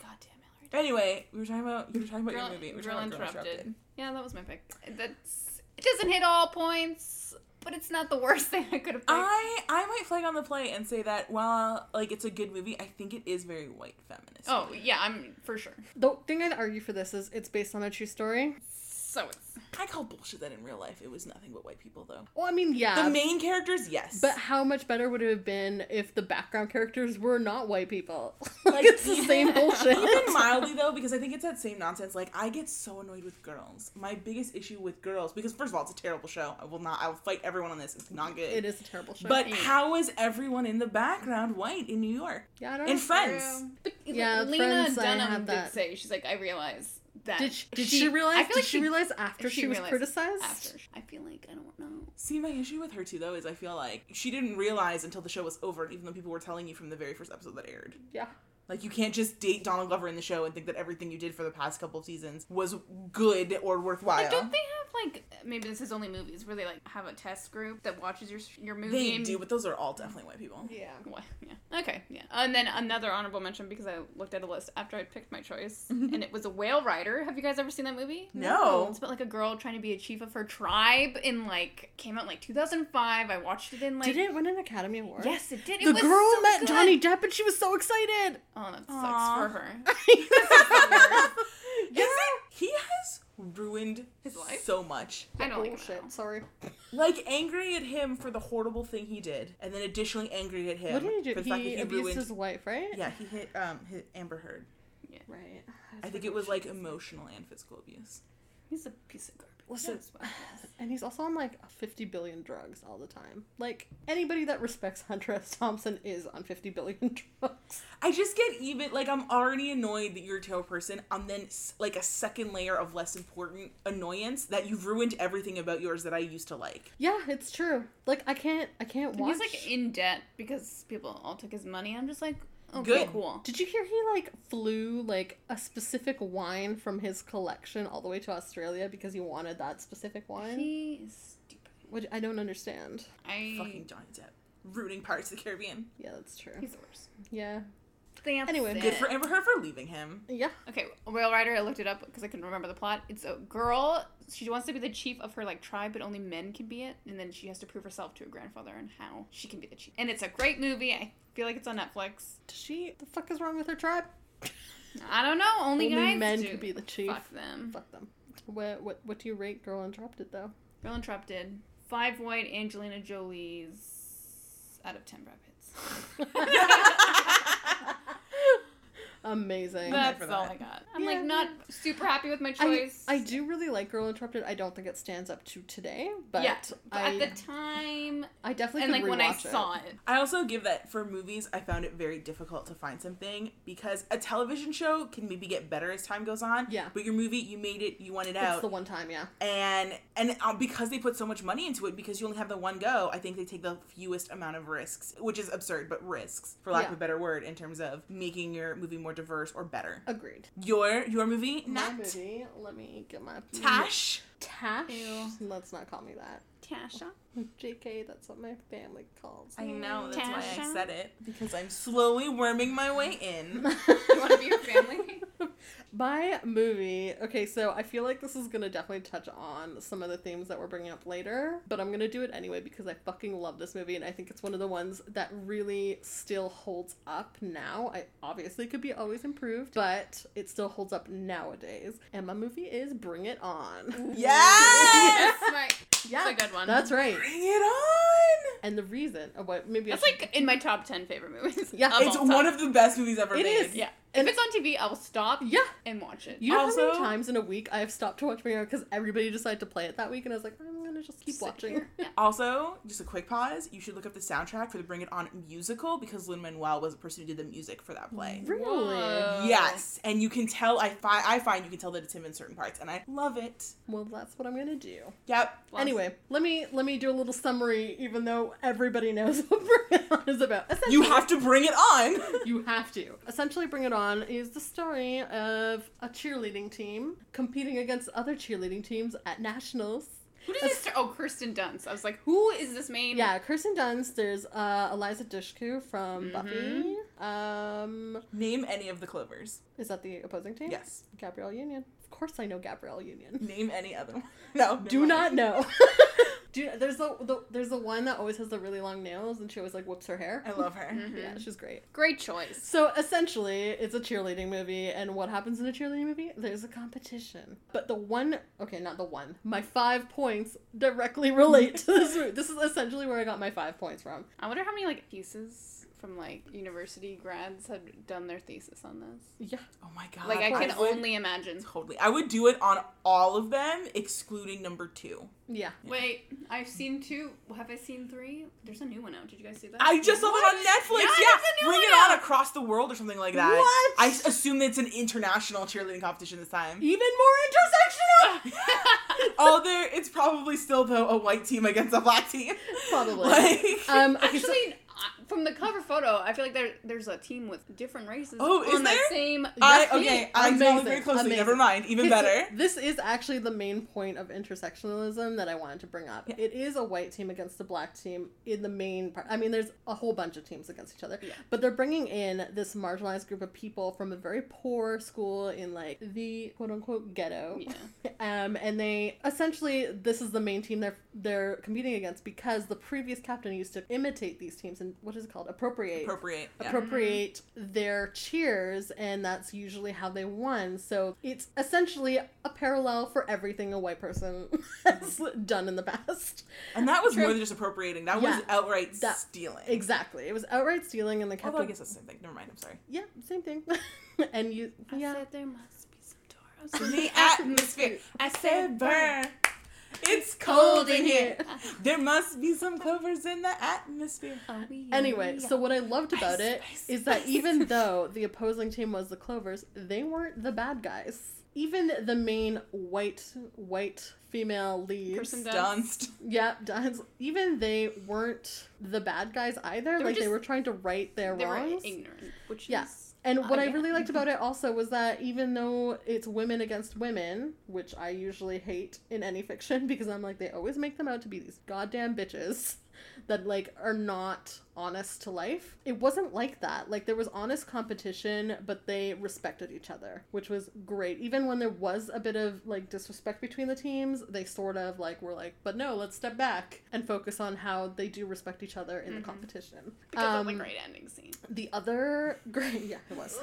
God damn Hilary. Duff. Anyway, we were talking about you were talking about Girl, your movie. We were Girl talking about Girl interrupted. Interrupted. Yeah, that was my pick. That's it. Doesn't hit all points, but it's not the worst thing I could have picked. I I might flag on the play and say that while like it's a good movie, I think it is very white feminist. oh yeah, I'm for sure. The thing I'd argue for this is it's based on a true story. So it's I call bullshit that in real life it was nothing but white people though. Well, I mean, yeah. The main characters, yes. but how much better would it have been if the background characters were not white people? Like, like, it's the even- same bullshit. even mildly though, because I think it's that same nonsense. Like I get so annoyed with girls. My biggest issue with girls, because first of all, it's a terrible show. I will not. I will fight everyone on this. It's not good. it is a terrible show. But how is everyone in the background white in New York? yeah, I don't In know. Friends. But Yeah, Lena Friends, I Dunham have did that. say she's like I realize that. Did she, did she, realize? I feel like did she, realize after she, was criticized? After I feel like I don't know. See, my issue with her too, though, is I feel like she didn't realize until the show was over, even though people were telling you from the very first episode that aired. Yeah. Like, you can't just date Donald Glover in the show and think that everything you did for the past couple of seasons was good or worthwhile. Like, don't they have like maybe this is only movies where they like have a test group that watches your your movie? They and- do, but those are all definitely white people. Yeah. What? Yeah. Okay. Yeah. And then another honorable mention because I looked at a list after I picked my choice, and it was a Whale Rider. Have you guys ever seen that movie? No. It's about like a girl trying to be a chief of her tribe in like came out in like 2005. I watched it in like. Did it win an Academy Award? Yes, it did. It The was girl so met good. Johnny Depp and she was so excited. Oh, that Aw. sucks for her. yeah. it? He has ruined His life? so much. I don't like him Bullshit. now. Sorry. Like, angry at him for the horrible thing he did, and then additionally angry at him What did he do? for the fact He that he abused ruined. his wife, right? Yeah, he hit um hit Amber Heard. Right. I think it was like emotional and physical abuse. He's a piece of garbage. Listen, That's what it is. and he's also on like 50 billion drugs all the time. Like anybody that respects Hunter S. Thompson is on 50 billion drugs. I just get even like I'm already annoyed that you're a terrible person, I'm then like a second layer of less important annoyance that you've ruined everything about yours that I used to like. Yeah, it's true. Like I can't, I can't watch. He's like in debt because people all took his money. I'm just like, okay, Good. cool. Did you hear he like flew like a specific wine from his collection all the way to Australia because he wanted that specific wine? He is stupid. Which I don't understand. I Fucking Johnny Depp ruining Pirates of the Caribbean. Yeah, that's true. he's the worst. Yeah. That's Anyway. Good for Amber Heard for leaving him. Yeah. Okay, Whale Rider. I looked it up because I couldn't remember the plot. It's a girl. She wants to be the chief of her like tribe, but only men can be it. And then she has to prove herself to her grandfather and how she can be the chief. And it's a great movie. I feel like it's on Netflix. Does she? The fuck is wrong with her tribe? I don't know. Only, Only guys men do. could be the chief. Fuck them. Fuck them. What what what do you rate Girl Interrupted though? Girl Interrupted. Five white Angelina Jolie's out of ten Brad Pitts. Amazing. That's all that. I got. I'm Yeah. like not super happy with my choice. I do really like Girl Interrupted. I don't think it stands up to today, but yeah, but I at the time, I definitely and could like when I rewatch saw it, I also give that for movies, I found it very difficult to find something because a television show can maybe get better as time goes on. Yeah. But your movie, you made it, you want it It's out. the one time, yeah. and and uh, because they put so much money into it because you only have the one go i think they take the fewest amount of risks which is absurd but risks for lack Yeah. of a better word in terms of making your movie more diverse or better Agreed. your your movie My not movie. Let me get my tash Tash. Ew. Let's not call me that. Tasha. JK, that's what my family calls. Me. i know that's why i said it because i'm slowly worming my way in You want to be your family? My movie. Okay, so I feel like this is gonna definitely touch on some of the themes that we're bringing up later, but I'm gonna do it anyway because I fucking love this movie and I think it's one of the ones that really still holds up now. I obviously could be always improved, but it still holds up nowadays. And my movie is Bring It On. yes That's my. Yeah, That's a good one. That's right. bring it on And the reason, oh, what maybe I That's should- like in my top ten favorite movies. Yeah. it's all time. one of the best movies ever It made is. Yeah. And- if it's on TV, I will stop yeah. and watch it. You know how many times in a week I have stopped to watch Bring It because everybody decided to play it that week, and I was like, I'm gonna just keep Sit watching. Yeah. Also, just a quick pause. You should look up the soundtrack for the Bring It On musical because Lin Manuel was the person who did the music for that play. Really? Whoa. Yes, and you can tell. I find I find you can tell that it's him in certain parts, and I love it. Well, that's what I'm gonna do. Yep. Plus- Anyway, let me let me do a little summary, even though everybody knows what Bring It On is about. You have to bring it on. You have to. Essentially, Bring It On is the story of a cheerleading team competing against other cheerleading teams at nationals. Who did this? Oh, Kirsten Dunst. I was like, who is this main? Yeah, Kirsten Dunst. There's uh, Eliza Dushku from Mhm. Buffy. Um, Name any of the Clovers. is that the opposing team? Yes. Gabrielle Union. Of course, I know Gabrielle Union. Name any other one. No. Do never not mind. know. Do there's the, the there's the one that always has the really long nails and she always like whips her hair. I love her. Mhm. Yeah, she's great. Great choice. So essentially, it's a cheerleading movie, and what happens in a cheerleading movie? There's a competition. But the one, okay, not the one, my five points directly relate to this movie. This is essentially where I got my five points from. I wonder how many like pieces from like university grads had done their thesis on this. Yeah. Oh my god. Like I can would- only imagine. Totally. I would do it on all of them, excluding number two. Yeah. Wait, I've seen two. Have I seen three? There's a new one out. Did you guys see that? I just saw it on Netflix. Yeah, Yeah, a new bring one it on out. across the world or something like that. What? I s- assume it's an international cheerleading competition this time. Even more intersectional! oh, there. It's probably still though a white team against a black team. Probably. Like, um, okay, so- Actually, uh, from the cover photo, I feel like there there's a team with different races Oh, is on that there? same. I okay. I Amazing, followed very closely. amazing. Never mind. Even better. this is actually the main point of intersectionalism that I wanted to bring up. Yeah. It is a white team against a black team in the main part. I mean, there's a whole bunch of teams against each other, Yeah. but they're bringing in this marginalized group of people from a very poor school in like the quote unquote ghetto. Yeah. Um, and they essentially this is the main team they're they're competing against because the previous captain used to imitate these teams and what is it called appropriate Appropriate. Yeah. appropriate their cheers and that's usually how they won so it's essentially a parallel for everything a white person has done in the past and that was True. more than just appropriating. That Yeah. was outright That- stealing. exactly it was outright stealing and the Although I captain guess that's the same thing. Never mind. I'm sorry. yeah same thing and you I yeah said there must be some Toros In the atmosphere, I said burn. It's cold in here. There must be some clovers in the atmosphere. Oh, Anyway, so what I loved about Ice, it ice, is that even though the opposing team was the Clovers, they weren't the bad guys. Even the main white white female lead Person does. Dunst. yeah, Duns, even they weren't the bad guys either. They were like they were trying to right their they were wrongs. ignorant, which Yeah. is And what I Again. really liked about it also was that even though it's women against women, which I usually hate in any fiction because I'm like they always make them out to be these goddamn bitches that like are not honest to life. It wasn't like that. Like there was honest competition, but they respected each other, which was great. Even when there was a bit of like disrespect between the teams, they sort of like were like, "But no, let's step back and focus on how they do respect each other in the Mhm. competition." because of the Um, great ending scene. The other great, yeah, it was.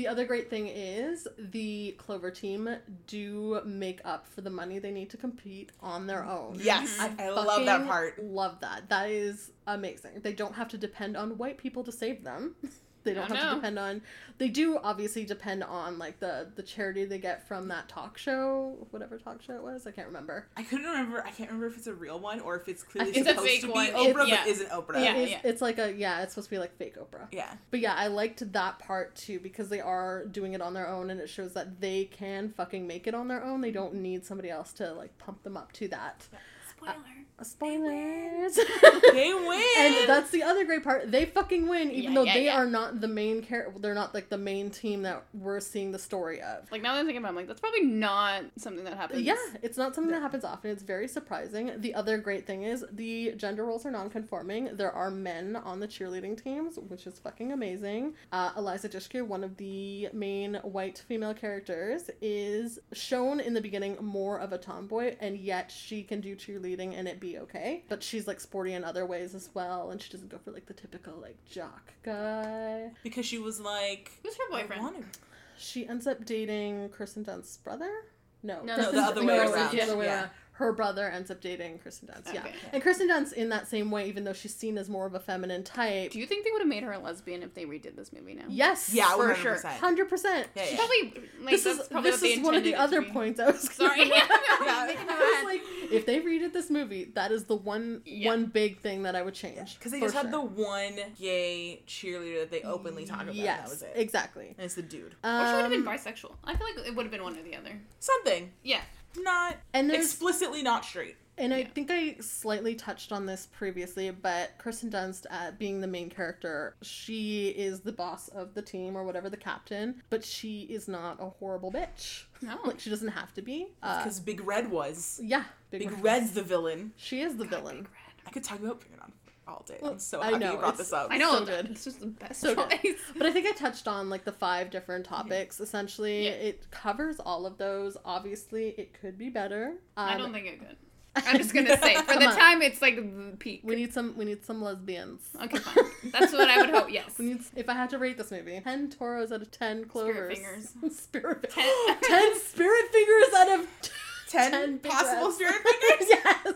The other great thing is the Clover team do make up for the money they need to compete on their own. Yes, I, I, love that part. Love that. That is amazing. They don't have to depend on white people to save them. they don't Oh, have no. to depend on. They do obviously depend on like the the charity they get from that talk show, whatever talk show it was. I can't remember. I couldn't remember. I can't remember if it's a real one or if it's clearly It's a supposed fake to be one. Oprah, It- yeah. but isn't Oprah. Yeah. It's, it's like a yeah. It's supposed to be like fake Oprah. Yeah. But yeah, I liked that part too because they are doing it on their own and it shows that they can fucking make it on their own. They don't need somebody else to like pump them up to that. Spoiler. Uh, spoilers. They win. and that's the other great part. They fucking win even Yeah, though yeah, they yeah. are not the main character. They're not like the main team that we're seeing the story of. like now that I'm thinking about, it, I'm like that's probably not something that happens. Yeah, it's not something that happens often. It's very surprising. The other great thing is the gender roles are non-conforming. There are men on the cheerleading teams, which is fucking amazing. Uh, Eliza Dushku, one of the main white female characters, is shown in the beginning more of a tomboy, and yet she can do cheerleading and it be okay. But she's like sporty in other ways as well, and she doesn't go for like the typical like jock guy. because she was like, Who's her I boyfriend? wanna- She ends up dating Kirsten Dunst's brother. No, No, Kirsten- the other way around. The other way Yeah. around. Her brother ends up dating Kristen Dunst. Yeah, Okay. and Kristen Dunst in that same way, even though she's seen as more of a feminine type. Do you think they would have made her a lesbian if they redid this movie now? Yes. Yeah, For 100%. sure. Hundred percent. Yeah, She yeah. probably like This that's is probably this what they is one of the intended it to other be. points I was. Sorry. gonna- Yeah. I was like, if they redid this movie, that is the one Yeah. one big thing that I would change. Because they for just had the one gay cheerleader that they openly talk about. Yes, that was it. exactly. And it's the dude. Or she would have been Um, bisexual. I feel like it would have been one or the other. Something. Yeah. Not and explicitly not straight. And I think I slightly touched on this previously, but Kirsten Dunst, uh, being the main character, she is the boss of the team or whatever, the captain, but she is not a horrible bitch. No. Like, she doesn't have to be. Uh, Because Big Red was. yeah, Big Red. Red's the villain. She is the God, villain. Big. I could talk about Bring It On all day. Well, I'm so I happy know, you brought this up. I know So that. good. This was the best So choice. good. But I think I touched on like the five different topics. Essentially, Yeah. it covers all of those. Obviously, it could be better. I Um, don't think it could. I'm just gonna say, for Come the on. time, it's like the peak. we need some. We need some lesbians. Okay, fine. That's what I would hope. Yes. We need, if I had to rate this movie, ten toros out of ten clovers. Spirit fingers. spirit Ten- ten spirit fingers out of Ten, 10 possible spirit fingers? yes.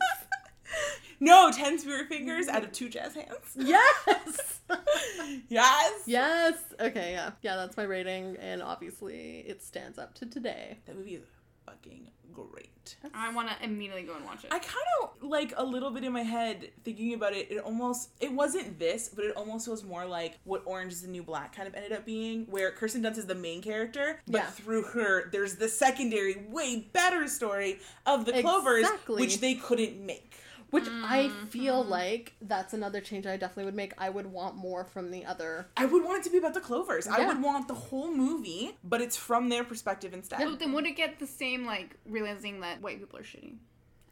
No, ten spirit fingers out of two jazz hands. Yes. yes. yes. Okay. Yeah. Yeah. That's my rating, and obviously it stands up to today. That movie is fucking great. I want to immediately go and watch it. I kind of like a little bit in my head thinking about it. It almost it wasn't this, but it almost was more like what Orange is the New Black kind of ended up being, where Kirsten Dunst is the main character, but Yeah. through her there's the secondary, way better story of the Clovers, Exactly. which they couldn't make. Which I Mm-hmm. feel like that's another change I definitely would make. I would want more from the other. I would want it to be about the Clovers. I would want the whole movie, but it's from their perspective instead. Well, then would it get the same like realizing that white people are shitty?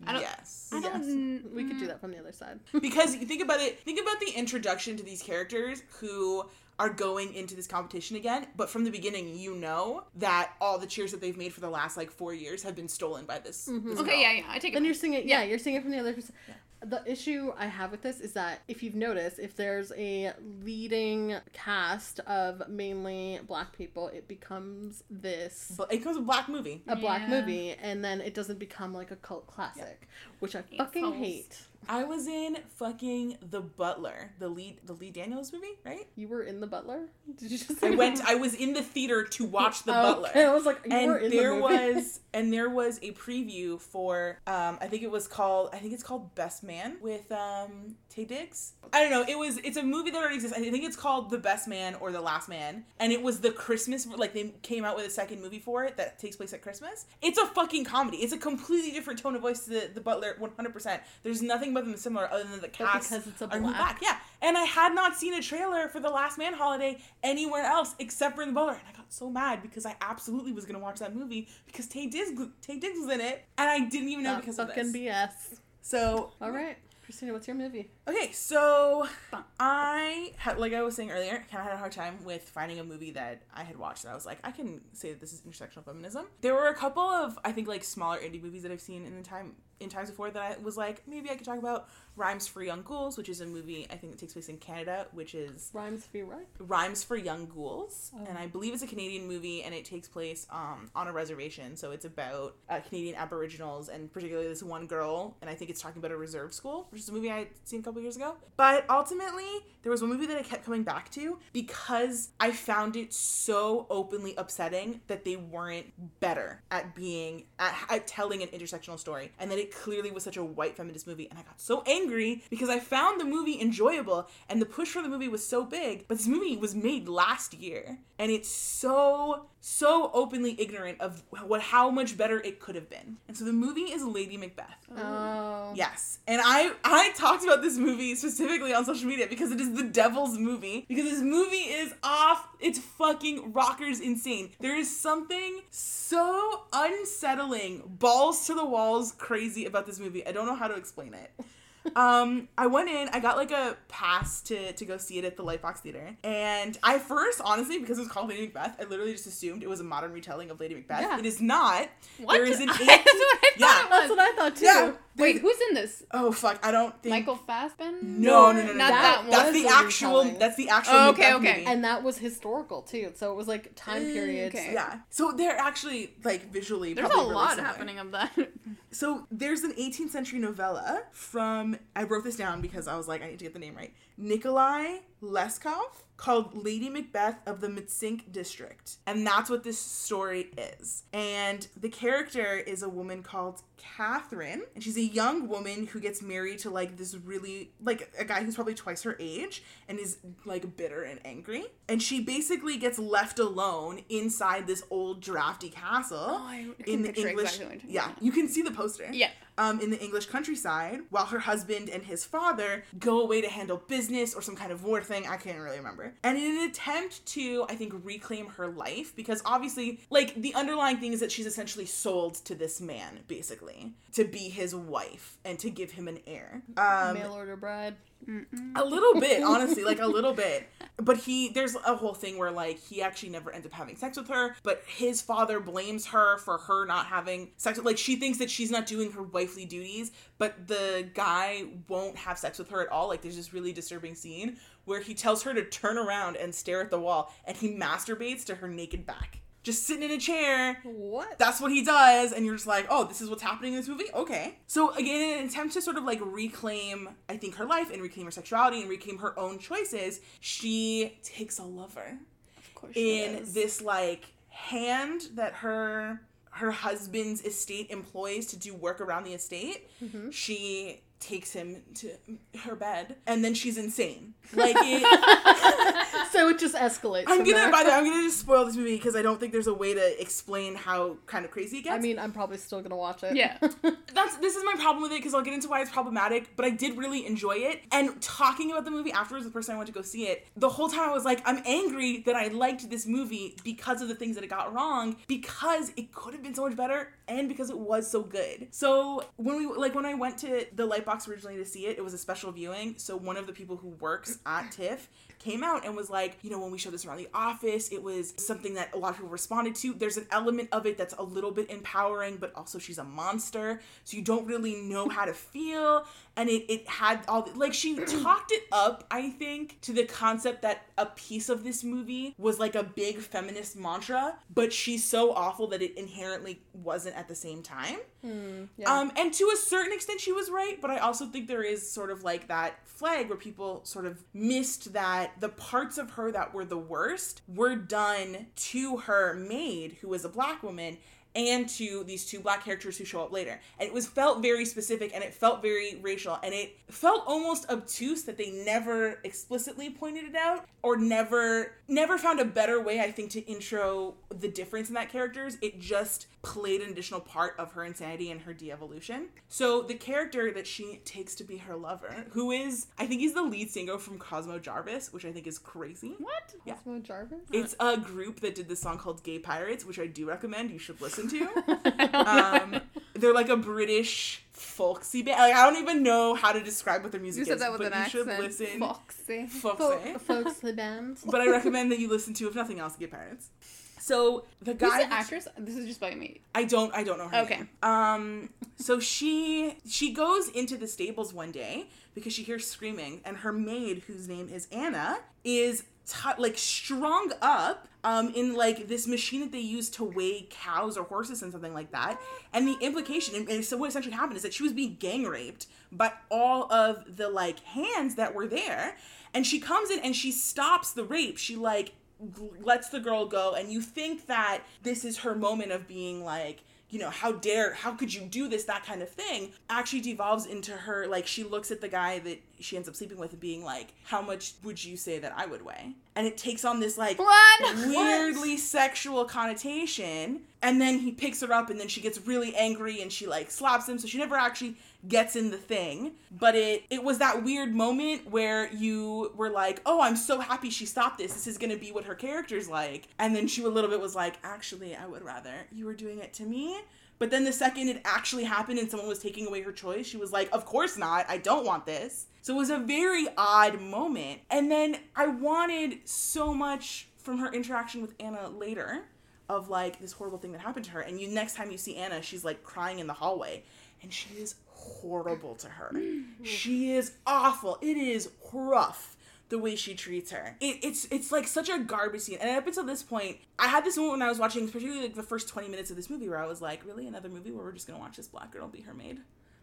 I don't- yes. I don't- Yes. We could do mm. that from the other side. because you think about it think about the introduction to these characters who are going into this competition again but from the beginning you know that all the cheers that they've made for the last like four years have been stolen by this, mm-hmm. this girl. Okay, yeah, yeah. I take it. Then it. you're seeing it. Yeah, you're seeing it from the other. perspective. The issue I have with this is that if you've noticed, if there's a leading cast of mainly black people, it becomes this but it becomes a black movie a black movie, and then it doesn't become like a cult classic, which I Hate fucking cults. hate. I was in fucking the butler the lead the lee daniels movie right You were in the Butler? Did you just? i went i was in the theater to watch the Oh, butler okay. I was like, you were in and the there movie. was and there was a preview for um i think it was called i think it's called best man with um taye diggs i don't know it was it's a movie that already exists i think it's called the best man or the last man and it was the christmas like they came out with a second movie for it that takes place at christmas it's a fucking comedy it's a completely different tone of voice to the, the butler 100% there's nothing about them similar other than the cast because it's a are black- back yeah. And i had not seen a trailer for the last man holiday anywhere else except for in the butler. And i got so mad because i absolutely was going to watch that movie because taye diggs, taye diggs was in it. And i didn't even know That because of fucking this. BS. so All right, Christina, what's your movie? okay. So i had like i was saying earlier kind of had a hard time with finding a movie that i had watched and i was like i can say that this is intersectional feminism. There were a couple of i think like smaller indie movies that i've seen in the time in times before that i was like maybe i could talk about rhymes for young ghouls which is a movie i think that takes place in canada which is Rhymes for right? Rhymes for Young Ghouls, Oh. and I believe it's a Canadian movie, and it takes place um, on a reservation. So it's about uh, Canadian Aboriginals, and particularly this one girl, and I think it's talking about a reserve school, which is a movie I had seen a couple years ago. But ultimately, there was one movie that I kept coming back to because I found it so openly upsetting that they weren't better at being at, at telling an intersectional story, and that it clearly was such a white feminist movie, and I got so angry because I found the movie enjoyable, and the push for the movie was so big, but this movie was made last year, and it's so so openly ignorant of what how much better it could have been. And so the movie is Lady Macbeth. Oh. oh. Yes. And I I talked about this movie specifically on social media because it is the devil's movie. Because this movie is off it's fucking rockers insane. There is something so unsettling, balls to the walls crazy about this movie. I don't know how to explain it. Um, I went in, I got like a pass to to go see it at the Lightbox Theater. And I first, honestly, because it was called Lady Macbeth, I literally just assumed it was a modern retelling of Lady Macbeth. Yeah. It is not. What? There is an That's 18 what I Yeah. thought That's what. I thought too. Yeah. Wait, who's in this? Oh fuck! I don't think Michael Fassbender? No, no, no, no, not no. that, one. That's the actual. That's the actual. Oh, okay, okay. movie. And that was historical too. So it was like time Mm, periods. okay. yeah. So they're actually like visually. There's a really lot similar. happening of that. So there's an 18th century novella from. I wrote this down because I was like, I need to get the name right. Nikolai Leskov called Lady Macbeth of the Mtsensk district. And that's what this story is. And the character is a woman called Catherine. And she's a young woman who gets married to like this really, like a guy who's probably twice her age and is like bitter and angry. And she basically gets left alone inside this old drafty castle Oh, in the English. exactly what you're talking yeah, you can see the poster Yeah. Um, in the English countryside while her husband and his father go away to handle business or some kind of war thing. I can't really remember. And in an attempt to, I think, reclaim her life, because obviously, like, the underlying thing is that she's essentially sold to this man, basically, to be his wife and to give him an heir. Um, Mail order bride. A little bit, honestly, like a little bit. But he, there's a whole thing where like he actually never ends up having sex with her, but his father blames her for her not having sex. With, like she thinks that she's not doing her wifely duties, but the guy won't have sex with her at all. Like there's this really disturbing scene where he tells her to turn around and stare at the wall, and he masturbates to her naked back, just sitting in a chair. What? that's what he does and you're just like oh this is what's happening in this movie? Okay. So again in an attempt to sort of like reclaim i think her life and reclaim her sexuality and reclaim her own choices she takes a lover. Of course she in is. this like hand that her her husband's estate employs to do work around the estate mm-hmm. she takes him to her bed and then she's insane like it So it just escalates. i'm gonna there. by the way i'm gonna just spoil this movie because i don't think there's a way to explain how kind of crazy it gets I mean, I'm probably still gonna watch it. Yeah. that's this is my problem with it because I'll get into why it's problematic, but I did really enjoy it. And talking about the movie afterwards, the person I went to go see it, the whole time I was like, I'm angry that I liked this movie because of the things that it got wrong, because it could have been so much better, and because it was so good. So when we like when I went to the Lightbox originally to see it, it was a special viewing. So one of the people who works at TIFF came out and was like, you know, when we showed this around the office, it was something that a lot of people responded to. There's an element of it that's a little bit empowering, but also she's a monster, so you don't really know how to feel. And it, it had all the, like she talked it up, I think, to the concept that a piece of this movie was like a big feminist mantra, but she's so awful that it inherently wasn't at the same time. Yeah. Um, and to a certain extent, she was right, but I also think there is sort of like that flag where people sort of missed that the parts of her that were the worst were done to her maid, who was a black woman, and to these two black characters who show up later. And it was felt very specific and it felt very racial and it felt almost obtuse that they never explicitly pointed it out or never never found a better way I think to intro the difference in that characters. It just played an additional part of her insanity and her de-evolution. So the character that she takes to be her lover, who is I think he's the lead singer from Cosmo Jarvis, which I think is crazy. what? Yeah. Cosmo Jarvis? It's a group that did this song called Gay Pirates, which I do recommend. You should listen to. um, they're like a British folksy band. Like I don't even know how to describe what their music You said is, that with but an you should accent. listen. Foxy. Folksy. Fo- folks, band. but I recommend that you listen to, if nothing else, Gay Pirates. So the Who's guy, the actress? This is just bugging me. I don't, I don't know her Okay. name. Um, so she she goes into the stables one day because she hears screaming, and her maid, whose name is Anna, is t- like strung up um in like this machine that they use to weigh cows or horses and something like that. And the implication, and, and so what essentially happened is that she was being gang raped by all of the like hands that were there, and she comes in and she stops the rape. She like lets the girl go and you think that this is her moment of being like you know how dare how could you do this that kind of thing actually devolves into her like she looks at the guy that she ends up sleeping with and being like how much would you say that i would weigh and it takes on this like What? weirdly sexual connotation and then he picks her up and then she gets really angry and she like slaps him so she never actually gets in the thing but it it was that weird moment where you were like oh i'm so happy she stopped this. This is going to be what her character's like. And then she a little bit was like actually i would rather you were doing it to me. But then the second it actually happened and someone was taking away her choice she was like of course not. I don't want this. So it was a very odd moment. And then i wanted so much from her interaction with anna later of like this horrible thing that happened to her. And you next time you see anna she's like crying in the hallway. And she is horrible to her she is awful it is rough the way she treats her it, it's it's like such a garbage scene and up until this point i had this moment when i was watching particularly like the first 20 minutes of this movie where i was like really another movie where we're just gonna watch this black girl be her maid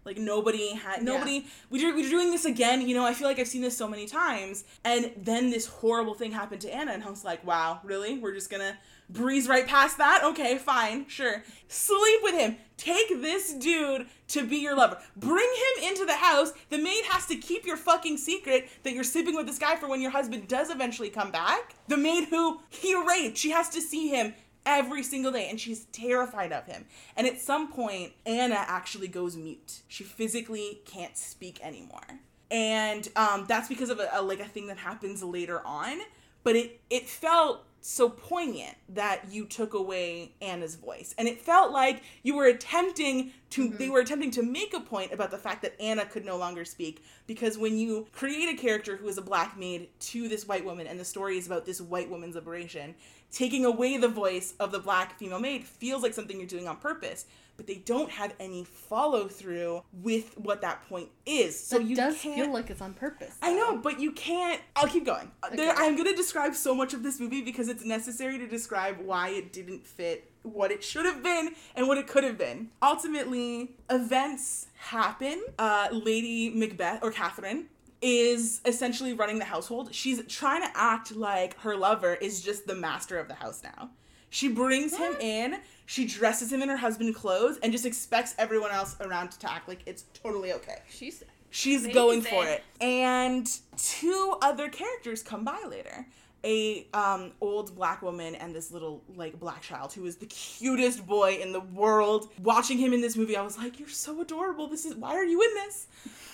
Like nobody had nobody. We do, we're doing this again. You know, I feel like I've seen this so many times. And then this horrible thing happened to Anna, and I was like, wow, really? We're just gonna breeze right past that? Okay, fine, sure. Sleep with him. Take this dude to be your lover. Bring him into the house. The maid has to keep your fucking secret that you're sleeping with this guy for when your husband does eventually come back. The maid who he raped, she has to see him every single day and she's terrified of him. And at some point, Anna actually goes mute. She physically can't speak anymore. And um, that's because of a, a like a thing that happens later on. But it it felt so poignant that you took away Anna's voice. And it felt like you were attempting to they mm-hmm. were attempting to make a point about the fact that Anna could no longer speak because when you create a character who is a black maid to this white woman and the story is about this white woman's liberation, taking away the voice of the black female maid feels like something you're doing on purpose. But they don't have any follow through with what that point is. So you does can't feel like it's on purpose. I know, but you can't. I'll keep going. Uh, There, I'm going to describe so much of this movie because it's necessary to describe why it didn't fit what it should have been and what it could have been. Ultimately, events happen. Uh, Lady Macbeth, or Catherine, is essentially running the household. She's trying to act like her lover is just the master of the house now. She brings him in, she dresses him in her husband clothes, and just expects everyone else around to act like it's totally okay. She's She's Amazing. going for it. And two other characters come by later. A um, old black woman and this little like black child who is the cutest boy in the world. Watching him in this movie, I was like, "You're so adorable. This is why are you in this?"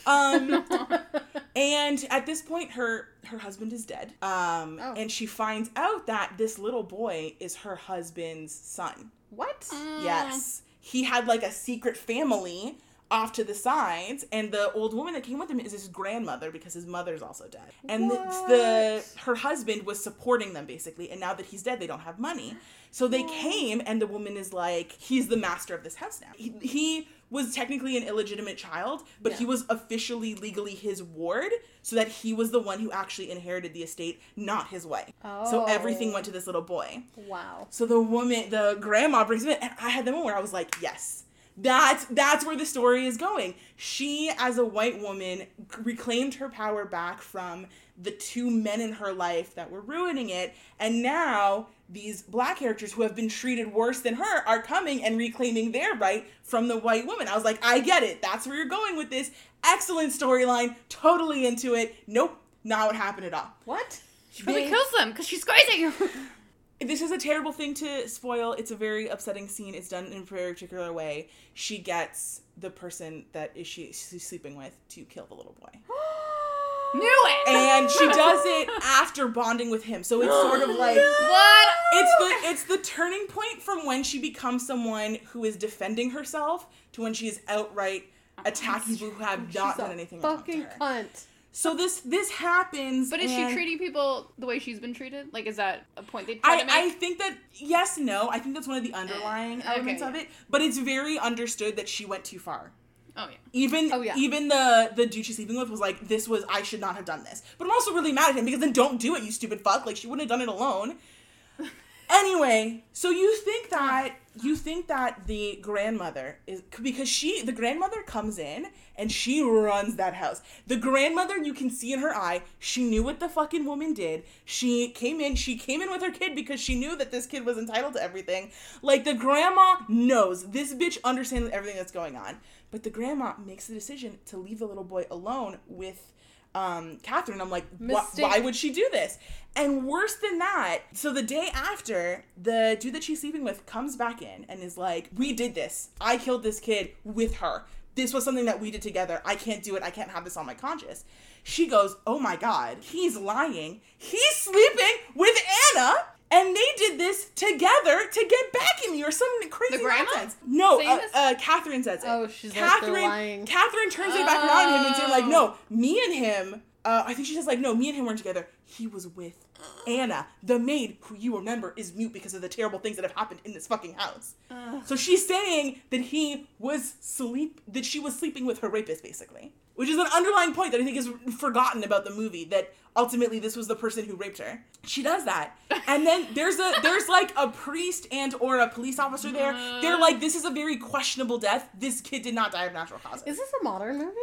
Um, and at this point, her her husband is dead. Um, Oh. and she finds out that this little boy is her husband's son. what? Yes. He had like a secret family off to the sides, and the old woman that came with him is his grandmother because his mother's also dead. And the, the her husband was supporting them basically, and now that he's dead, they don't have money. So they came, and the woman is like, he's the master of this house now. He, he was technically an illegitimate child, but he was officially legally his ward, so that he was the one who actually inherited the estate, not his wife. oh. So everything Oh. went to this little boy. Oh. Wow. So the woman, the grandma brings him in, and I had the moment where I was like, yes. That's that's where the story is going. She, as a white woman, reclaimed her power back from the two men in her life that were ruining it, and now these black characters who have been treated worse than her are coming and reclaiming their right from the white woman. I was like, I get it. That's where you're going with this. Excellent storyline. Totally into it. Nope, not what happened at all. What? she probably They- kills them because she's crazy. this is a terrible thing to spoil. It's a very upsetting scene. It's done in a very particular way. She gets the person that is she she's sleeping with to kill the little boy. Knew it. And she does it after bonding with him. So it's sort of like what? it's the it's the turning point from when she becomes someone who is defending herself to when she is outright attacking people who have not She's done a anything wrong to fucking her. cunt. So this this happens. But is and- she treating people the way she's been treated? Like, is that a point they try I, to make? I think that yes, no. I think that's one of the eh, underlying okay, elements of yeah. it. But it's very understood that she went too far. oh yeah. Even Oh, yeah. even the the dude she's sleeping with was like, this was I should not have done this. But I'm also really mad at him because then don't do it, you stupid fuck. Like she wouldn't have done it alone. anyway, so you think that you think that the grandmother is because she the grandmother comes in and she runs that house. The grandmother you can see in her eye, she knew what the fucking woman did. She came in, she came in with her kid because she knew that this kid was entitled to everything. Like the grandma knows this bitch understands everything that's going on. But the grandma makes the decision to leave the little boy alone with um, Catherine. I'm like, why would she do this? And worse than that, so the day after, the dude that she's sleeping with comes back in and is like, we did this. I killed this kid with her. This was something that we did together. I can't do it. I can't have this on my conscience. She goes, oh my God, he's lying. He's sleeping with Anna. And they did this together to get back at me or some crazy The grandma? nonsense. No, uh, uh, Catherine says it. Oh, she's like, Catherine. they're lying. Catherine turns it back around on him and saying like, Oh. no, me and him uh, I think she says like, no, me and him weren't together. He was with Anna, the maid who you remember is mute because of the terrible things that have happened in this fucking house. So she's saying that he was sleep that she was sleeping with her rapist basically. Which is an underlying point that I think is forgotten about the movie that ultimately this was the person who raped her. She does that. And then there's a there's like a priest and or a police officer there. They're like this is a very questionable death. This kid did not die of natural causes. Is this a modern movie?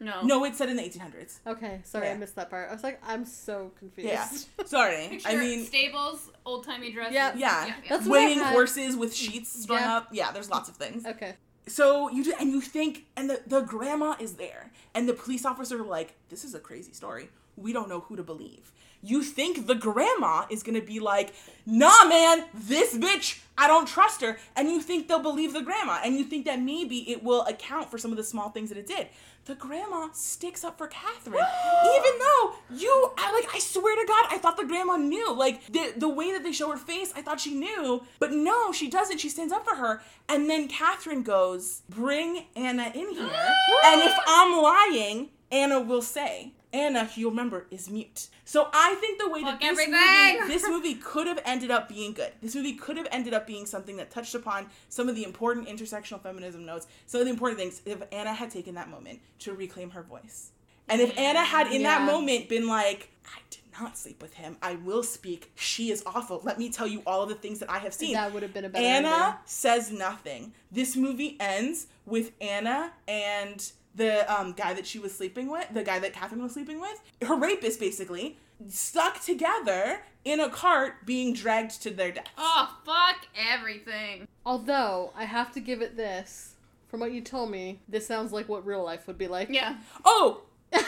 No. no, it's set in the 1800s. Okay, sorry, I missed that part. I was like, I'm so confused. Yeah. Sorry. Picture I mean stables, old timey dresses. Yeah. yeah. That's what I Weighing horses with sheets strung Yeah. up. Yeah, there's lots of things. Okay. So you do, and you think, and the, the grandma is there, and the police officer like, this is a crazy story. We don't know who to believe. You think the grandma is gonna be like, nah, man, this bitch, I don't trust her, and you think they'll believe the grandma, and you think that maybe it will account for some of the small things that it did. The grandma sticks up for Catherine, even though you, I, like, I swear to God, I thought the grandma knew. Like the the way that they show her face, I thought she knew, but no, she doesn't. She stands up for her, and then Catherine goes, "Bring Anna in here, and if I'm lying, Anna will say." Anna, if you'll remember, is mute. So I think the way that this movie, this movie could have ended up being good. This movie could have ended up being something that touched upon some of the important intersectional feminism notes, some of the important things. If Anna had taken that moment to reclaim her voice, and if Anna mm, had in that moment been like, "I did not sleep with him. I will speak. She is awful. Let me tell you all of the things that I have seen." That would have been a better Anna ending. says nothing. This movie ends with Anna and the um, guy that she was sleeping with, the guy that Catherine was sleeping with, her rapist basically, stuck together in a cart being dragged to their death. Oh, fuck everything. Although, I have to give it this. From what you told me, this sounds like what real life would be like. Yeah. Oh.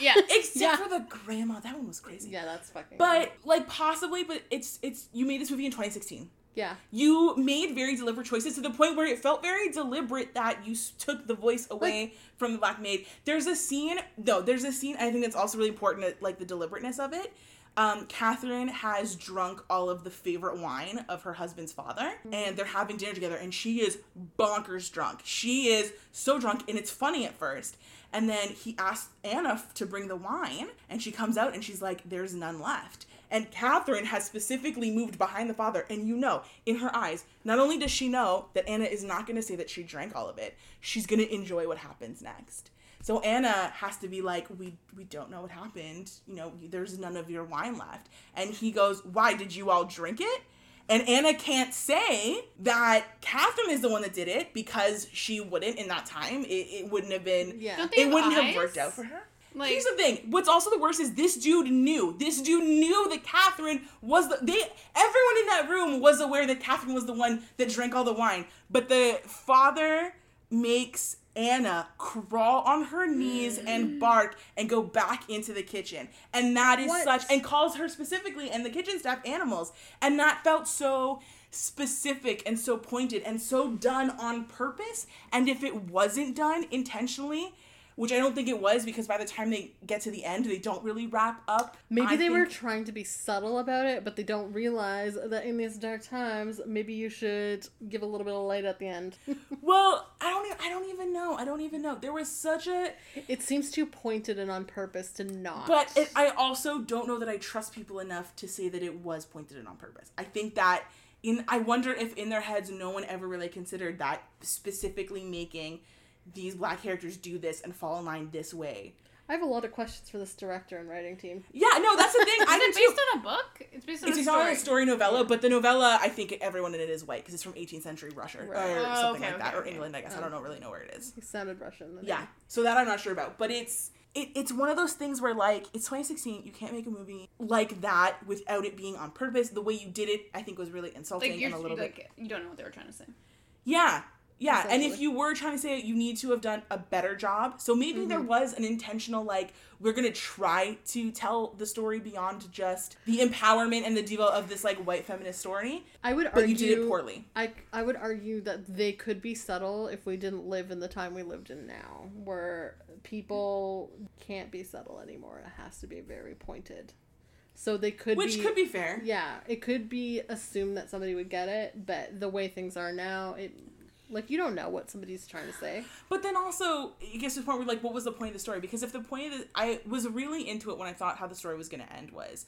Yeah. Except Yeah. for the grandma, that one was crazy. Yeah, that's fucking. But like possibly, but it's it's you made this movie in 2016. Yeah. you made very deliberate choices to the point where it felt very deliberate that you took the voice away from the black maid. There's a scene, no, there's a scene I think that's also really important, at, like the deliberateness of it. Um, Catherine has drunk all of the favorite wine of her husband's father, and they're having dinner together, and she is bonkers drunk. She is so drunk, and it's funny at first. And then he asks Anna to bring the wine, and she comes out and she's like, There's none left. And Catherine has specifically moved behind the father, and you know, in her eyes, not only does she know that Anna is not going to say that she drank all of it, she's going to enjoy what happens next. So Anna has to be like, we we don't know what happened. You know, there's none of your wine left. And he goes, why did you all drink it? And Anna can't say that Catherine is the one that did it because she wouldn't in that time. It, it wouldn't have been. Yeah. Don't they It wouldn't have worked out for her. Like, Here's the thing. What's also the worst is this dude knew. This dude knew that Catherine was the they everyone in that room was aware that Catherine was the one that drank all the wine. But the father makes Anna crawl on her knees and mm. bark and go back into the kitchen. And that is What? such and calls her specifically and the kitchen staff animals. And that felt so specific and so pointed and so done on purpose. And if it wasn't done intentionally, which I don't think it was because by the time they get to the end, they don't really wrap up. Maybe I they were trying to be subtle about it, but they don't realize that in these dark times, maybe you should give a little bit of light at the end. Well, I don't. Even, I don't even know. I don't even know. There was such a. it seems too pointed and on purpose to not. But it, I also don't know that I trust people enough to say that it was pointed and on purpose. I think that in. I wonder if in their heads no one ever really considered that specifically making these black characters do this and fall in line this way. I have a lot of questions for this director and writing team. Yeah, no, that's the thing. I is do it too. based on a book? It's based on It's a based story. on a story novella, but the novella, I think everyone in it is white because it's from 18th century Russia Right. or Oh, something okay, like that, okay, or okay. England. I guess I don't know really know where it is. He sounded Russian. Yeah, so that I'm not sure about, but it's it, it's one of those things where like it's 2016, you can't make a movie like that without it being on purpose. The way you did it, I think, was really insulting Like, and a little like, bit. you don't know what they were trying to say. Yeah. Yeah, and if you were trying to say it, you need to have done a better job. So maybe there Mm-hmm. was an intentional, like, we're gonna try to tell the story beyond just the empowerment and the diva of this, like, white feminist story. I would But argue you did it poorly. I, I would argue that they could be subtle if we didn't live in the time we lived in now, where people can't be subtle anymore. It has to be very pointed. So they could Which be, could be fair. yeah, it could be assumed that somebody would get it, but the way things are now, it Like you don't know what somebody's trying to say. But then also, gets to the point where like, what was the point of the story? Because if the point of the, I was really into it when I thought how the story was going to end was,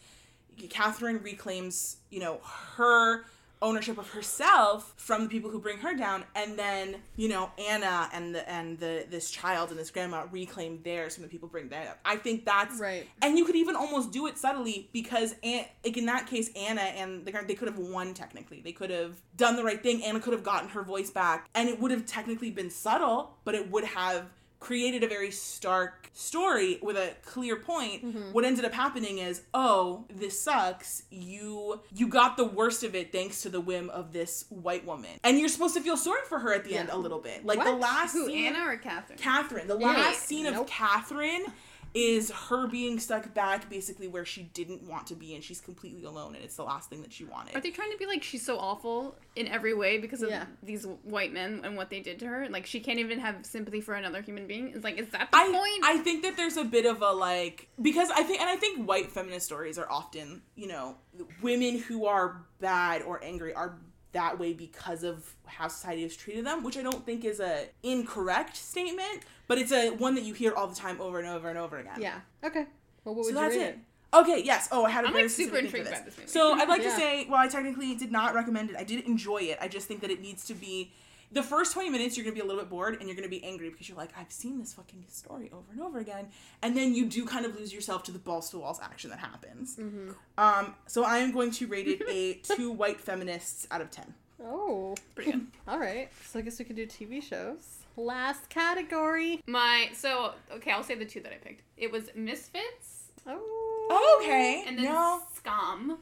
Catherine reclaims, you know, her ownership of herself from the people who bring her down and then you know anna and the and the this child and this grandma reclaim theirs from the people bring them up. I think that's Right. and you could even almost do it subtly because An- like in that case anna and the they could have won technically. They could have done the right thing. Anna could have gotten her voice back. And it would have technically been subtle but it would have created a very stark story with a clear point. Mm-hmm. What ended up happening is oh this sucks. You you got the worst of it thanks to the whim of this white woman. And you're supposed to feel sorry for her at the end a little bit. Like the last Who, scene Anna or Catherine? Catherine. The Yeah. last scene of Catherine is her being stuck back basically where she didn't want to be and she's completely alone and it's the last thing that she wanted. Are they trying to be like she's so awful in every way because of Yeah. these white men and what they did to her? Like she can't even have sympathy for another human being. It's like, is that the I, point? I think that there's a bit of a like because I think and I think white feminist stories are often, you know, women who are bad or angry are that way because of how society has treated them, which I don't think is a incorrect statement, but it's a one that you hear all the time over and over and over again. Yeah. Okay. Well, what would So you that's rate it. it? Okay, yes. Oh, I had a I'm, very like, super specific thing for intrigued by this movie. So I'd like Yeah. to say, well, I technically did not recommend it. I did enjoy it. I just think that it needs to be. The first 20 minutes, you're going to be a little bit bored and you're going to be angry because you're like, I've seen this fucking story over and over again. And then you do kind of lose yourself to the balls to walls action that happens. Mm-hmm. Um, so I am going to rate it a two white feminists out of 10. Oh. Pretty good. All right. So I guess we could do TV shows. Last category. My so okay, I'll say the two that I picked. It was Misfits Oh. Okay. and then no. Scum.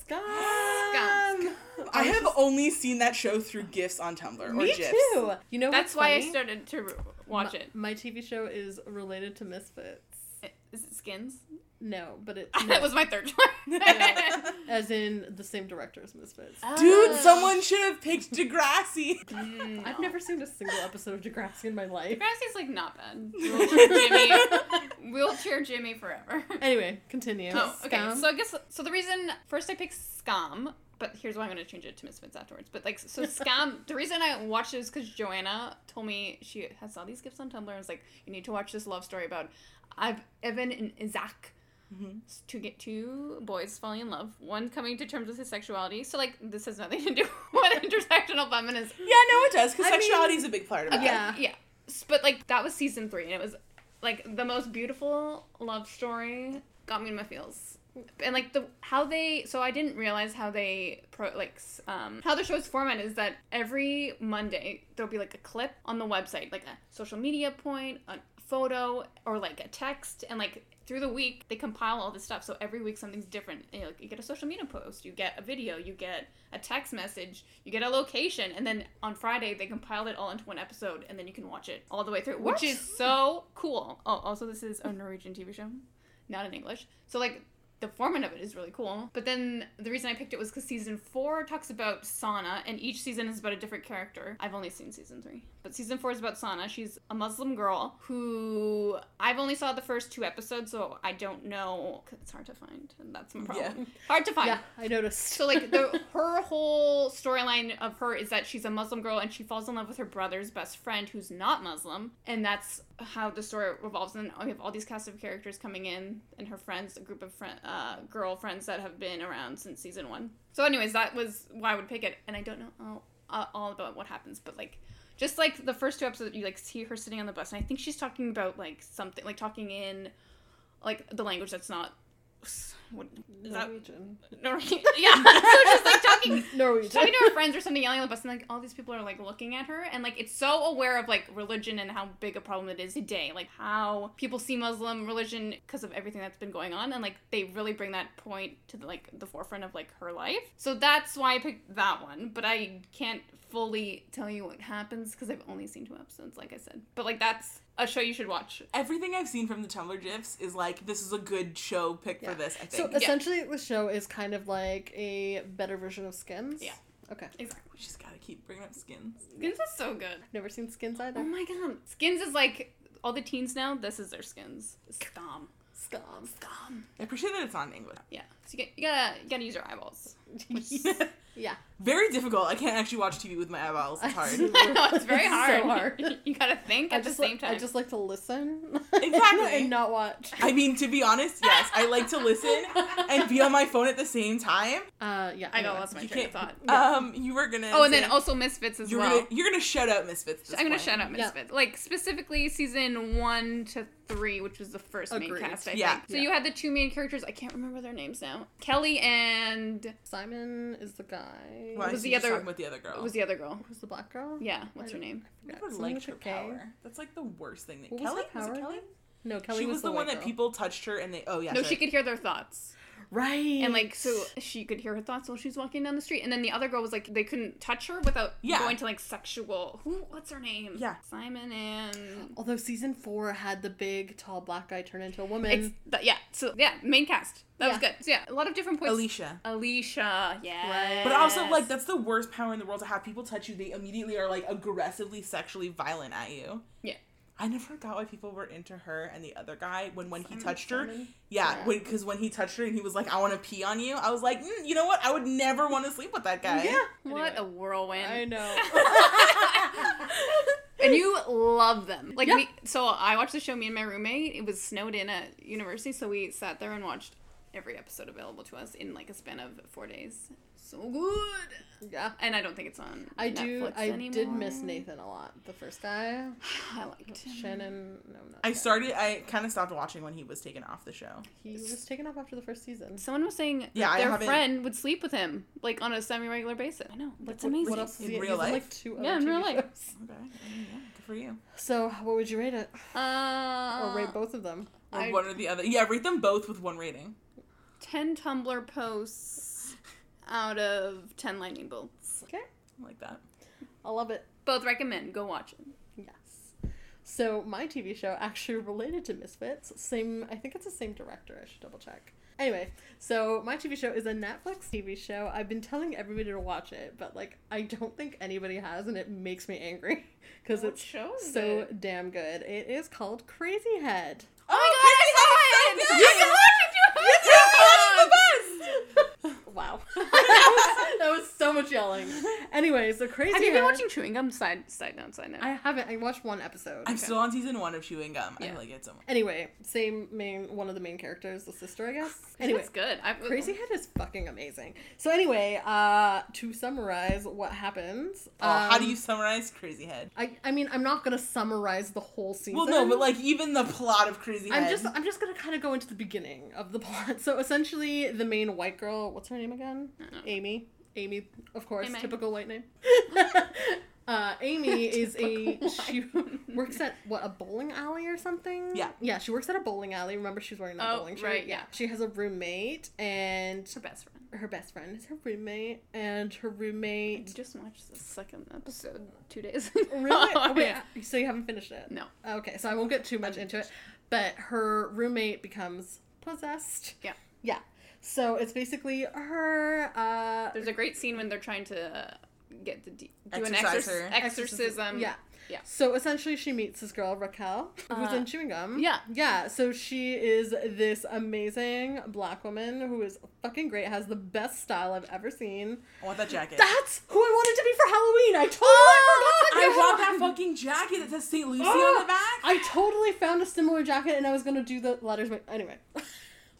Scum. Scum. I have only seen that show through GIFs on Tumblr or Me GIFs. too. You know That's what's why I funny? started to re- watch it. My TV show is related to Misfits. Is it Skins? No, but it that was my third choice. as in the same director as Misfits. Dude, Oh. someone should have picked Degrassi. Mm, I've never seen a single episode of Degrassi in my life. Degrassi's like not bad. Wheelchair Jimmy, wheelchair Jimmy forever. Anyway, continue. Oh, okay. Skam. So I guess so. The reason first I picked Skam, but here's why I'm gonna change it to Misfits afterwards. But like, so Skam. the reason I watched it is because Joanna told me she has all these gifts on Tumblr. and was like, you need to watch this love story about I've Even and Isak. Mhm. To get two boys falling in love, one coming to terms with his sexuality. So like, this has nothing to do with intersectional feminism. Yeah, no, it does because I mean- sexuality is a big part of it. Yeah. Yeah. But like that was season three, and it was like the most beautiful love story. Got me in my feels. And like the how they so I didn't realize how they pro like um how the show's format is that every Monday there'll be like a clip on the website like a social media point a photo or like a text and like through the week they compile all this stuff so every week something's different you, know, you get a social media post you get a video you get a text message you get a location and then on friday they compiled it all into one episode and then you can watch it all the way through What? which is so cool oh also this is a norwegian tv show not in english so like the format of it is really cool. But then the reason I picked it was because season four talks about Sana, and each season is about a different character. I've only seen season three, but season four is about Sana. She's a Muslim girl who I've only saw the first two episodes, so I don't know. 'cause it's hard to find, and that's my problem. Hard to find. yeah, I noticed. So like the her whole storyline of her is that she's a Muslim girl and she falls in love with her brother's best friend who's not Muslim, and that's how the story revolves. And we have all these cast of characters coming in, and her friends, a group of friend, uh, girlfriends that have been around since season one. So, anyways, that was why I would pick it, and I don't know all, uh, all about what happens, but like. Just like the first two episodes, you like see her sitting on the bus, and I think she's talking about like something, like talking in, like the language that's not. What, is that Norwegian. Norwegian. Yeah. so just like talking Norwegian. talking to her friends or something yelling on the bus and like all these people are like looking at her and like it's so aware of like religion and how big a problem it is today like how people see muslim religion because of everything that's been going on and like they really bring that point to the, like the forefront of like her life so that's why i picked that one but i can't fully tell you what happens because i've only seen two episodes like i said but like that's a show you should watch Everything I've seen from the Tumblr gifs is like this is a good show pick Yeah. for this. I So think. essentially, the show is kind of like a better version of Skins. Yeah. Okay. exactly we just gotta keep bringing up skins. skins is so good Never seen Skins either. oh my god skins is like all the teens now this is their skins Skam Skam. Skam I appreciate that it's on English. Yeah. So you, get, you gotta you gotta use your eyeballs. yeah. Very difficult. I can't actually watch TV with my eyeballs. It's hard. I know it's very It's so hard. hard. you gotta think I at the same like, time. I just like to listen. Exactly. and not watch. I mean, to be honest, yes, I like to listen and be on my phone at the same time. Uh, yeah. I know anyway. lost my You train of thought. Um, you were gonna. Oh, and then also Misfits as you're well. gonna you're gonna shout out Misfits. this I'm gonna point. shout out Yeah. Misfits, like specifically season one to three, which was the first main cast. I Yeah. think. So Yeah. you had the two main characters. I can't remember their names now. Kelly and Simon is the guy. Well, I was the other- talking about the other girl. what was the other girl? Who's the black girl? Yeah, what's I her name? I. Never liked her a K. power. That's like the worst thing. That What was Kelly her was it power Kelly? No, Kelly she was, was, the, one white that girl. people touched her and they. Oh yeah. no, sorry. she could hear their thoughts, Right. and like so she could hear her thoughts while she's walking down the street. And then the other girl was like they couldn't touch her without Yeah. going to like sexual. Who? What's her name? Yeah. Simon and. Although season four had the big tall black guy turn into a woman. It's th- yeah. So yeah, main cast. That was good. So yeah, a lot of different points. Alicia. Alicia, yeah. Right. But also, like, that's the worst power in the world to have people touch you. They immediately are, like, aggressively sexually violent at you. Yeah. I never got why people were into her and the other guy when when he touched her. Yeah, Yeah. because when, he touched her and he was like, "I want to pee on you," I was like, mm, "You know what? I would never want to sleep with that guy." Yeah. What a whirlwind. I know. and you love them. Like Yeah. we so I watched the show me and my roommate. It was snowed in at university, so we sat there and watched every episode available to us in like a span of 4 days. So good. yeah. And I don't think it's on I do. I anymore. did miss Nathan a lot. The first guy, I liked him. Shannon. No, not. I that. started. I kind of stopped watching when he was taken off the show. He was taken off after the first season. Someone was saying Yeah, I their friend would sleep with him like on a semi-regular basis. I know. That's What- amazing. What else? Is In he, real he's in, life? like two Yeah, other in real TV life. shows. Okay, yeah, good for you. So, what would you rate it? Uh, Or rate both of them? Or I- one or the other. Yeah, rate them both with one rating. 10 Tumblr posts out of 10 lightning bolts. Okay, I like that. I love it. Both recommend. Go watch it. Yes. So my TV show actually related to Misfits. Same, I think it's the same director. I should double check. Anyway, so my TV show is a Netflix TV show. I've been telling everybody to watch it, but like I don't think anybody has, and it makes me angry because it's show so it? damn good. It is called Crazy Head. Oh my oh, god, I saw it! You I can watch it Wow, that was so much yelling. Anyway, so Crazy Have you been Head- watching Chewing Gum? Side, side note, side note. I haven't. I watched one episode. I'm still on season one of Chewing Gum. Yeah. I Yeah. like it so much. Anyway, same main one of the main characters, the sister, I guess. Anyway, it's good. I, Crazy Head is fucking amazing. So anyway, uh, to summarize what happens. Oh, how do um, you summarize Crazy Head? I, I mean, I'm not gonna summarize the whole season. Well, no, but like even the plot of Crazy Head. I'm just I'm just gonna kind of go into the beginning of the plot. So essentially, the main white girl, what's her name again? I don't know. Amy. Amy, of course, Amy. typical white name. uh, Amy is a Typical she works at what a bowling alley or something. Yeah. yeah, she works at a bowling alley. Remember, she's wearing that Oh, bowling shirt. right, yeah. she has a roommate, and her best friend. her best friend is her roommate, and her roommate I roommate. just watched the second episode two days Really? ago. Oh, wait, yeah. so you haven't finished it? No. Okay, so I won't get too much into it, but her roommate becomes possessed. Yeah. Yeah. So it's basically her. Uh, There's a great scene when they're trying to get the de- do an Exorcise exorc- her. exorcism. Yeah. Yeah. So essentially, she meets this girl Raquel, who's Uh, in chewing gum. yeah. Yeah. So she is this amazing black woman who is fucking great. Has the best style I've ever seen. I want that jacket. That's who I wanted to be for Halloween. I totally I forgot. I want that fucking jacket that says St. Lucie on Oh, the back. I totally found a similar jacket and I was gonna do the letters. But anyway,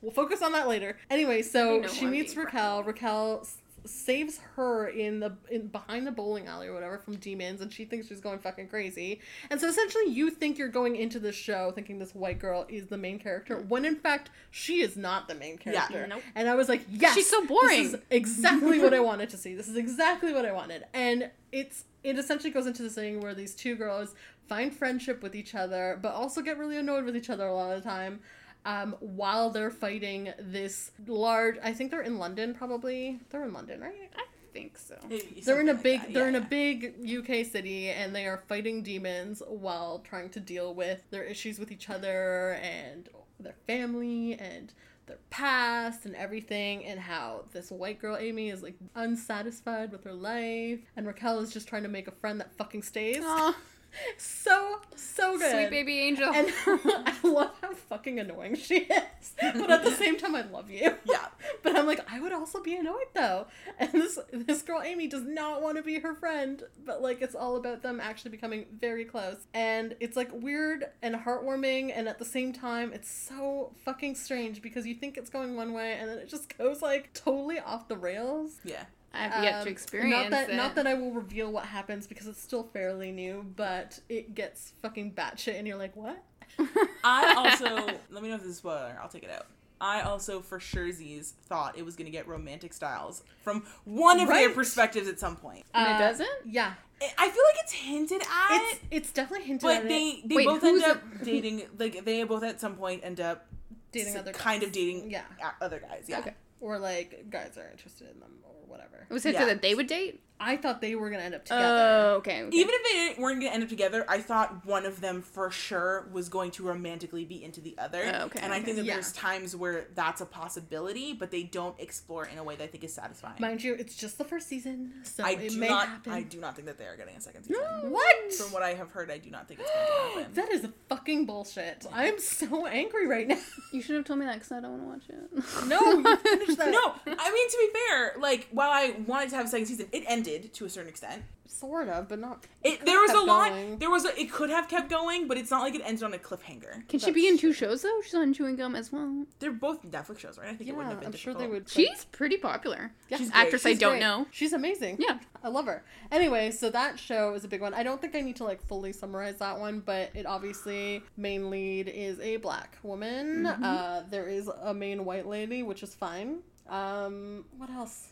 we'll focus on that later. Anyway, so she meets Raquel. Raquel saves her in the in behind the bowling alley or whatever from demons, and she thinks she's going fucking crazy. And so essentially, you think you're going into the show thinking this white girl is the main character, when in fact she is not the main character Yeah. Nope. And I was like, yes, She's so This boring. is exactly what I wanted to see. This is exactly what I wanted. And it's it essentially goes into this thing where these two girls find friendship with each other, but also get really annoyed with each other a lot of the time. Um, while they're fighting this large, I think they're in London. Probably they're in London, right? I think so. They're in a Something like big, they're in yeah. a big UK city, and they are fighting demons while trying to deal with their issues with each other and their family and their past and everything, and how this white girl Amy is like unsatisfied with her life, and Raquel is just trying to make a friend that fucking stays. So so good. sweet baby angel. And I love how fucking annoying she is, but at the same time, I love you. Yeah. but I'm like, I would also be annoyed though. And this this girl Amy does not want to be her friend, but like it's all about them actually becoming very close. And it's like weird and heartwarming, and at the same time, it's so fucking strange because you think it's going one way, and then it just goes like totally off the rails. Yeah. I have yet Um, to experience Not that it. not that I will reveal what happens because it's still fairly new, but it gets fucking batshit, and you're like, what? I also let me know if this is a spoiler. I'll take it out. I also for surezies thought it was gonna get romantic styles from one of their perspectives at some point. And it Uh, doesn't? Yeah, I I feel like it's hinted at, it's it's definitely hinted but at it. they they Wait, both end who's up dating. Like they both at some point end up dating s- other kind guys. of dating Yeah. other guys. Yeah. Okay. Or like guys are interested in them or whatever. Was it Yeah. so that they would date? I thought they were gonna end up together. Oh, okay. okay. Even if they weren't going to end up together, I thought one of them for sure was going to romantically be into the other. Oh, okay, and I think that Yeah. there's times where that's a possibility, but they don't explore in a way that I think is satisfying. Mind you, it's just the first season, so I it do may not. happen. I do not think that they are getting a second season. What? From what I have heard, I do not think it's going to happen. that is fucking bullshit. I'm so angry right now. You should have told me that because I don't want to watch it. No, you finished that. no, I mean to be fair, like while I wanted to have a second season, it ended to a certain extent. Sort of, but not. It there was a lot. going. There was a, it could have kept going, but it's not like it ended on a cliffhanger. Can she be in two true. shows though? She's on Chewing Gum as well. They're both Netflix shows, right? I think Yeah, it wouldn't have been I'm sure they difficult. would. like- She's pretty popular. Yeah. She's great. Actress I don't great. know. She's amazing. Yeah. I love her. Anyway, so that show is a big one. I don't think I need to like fully summarize that one, but it obviously main lead is a black woman. Mm-hmm. Uh, there is a main white lady, which is fine. Um, what else?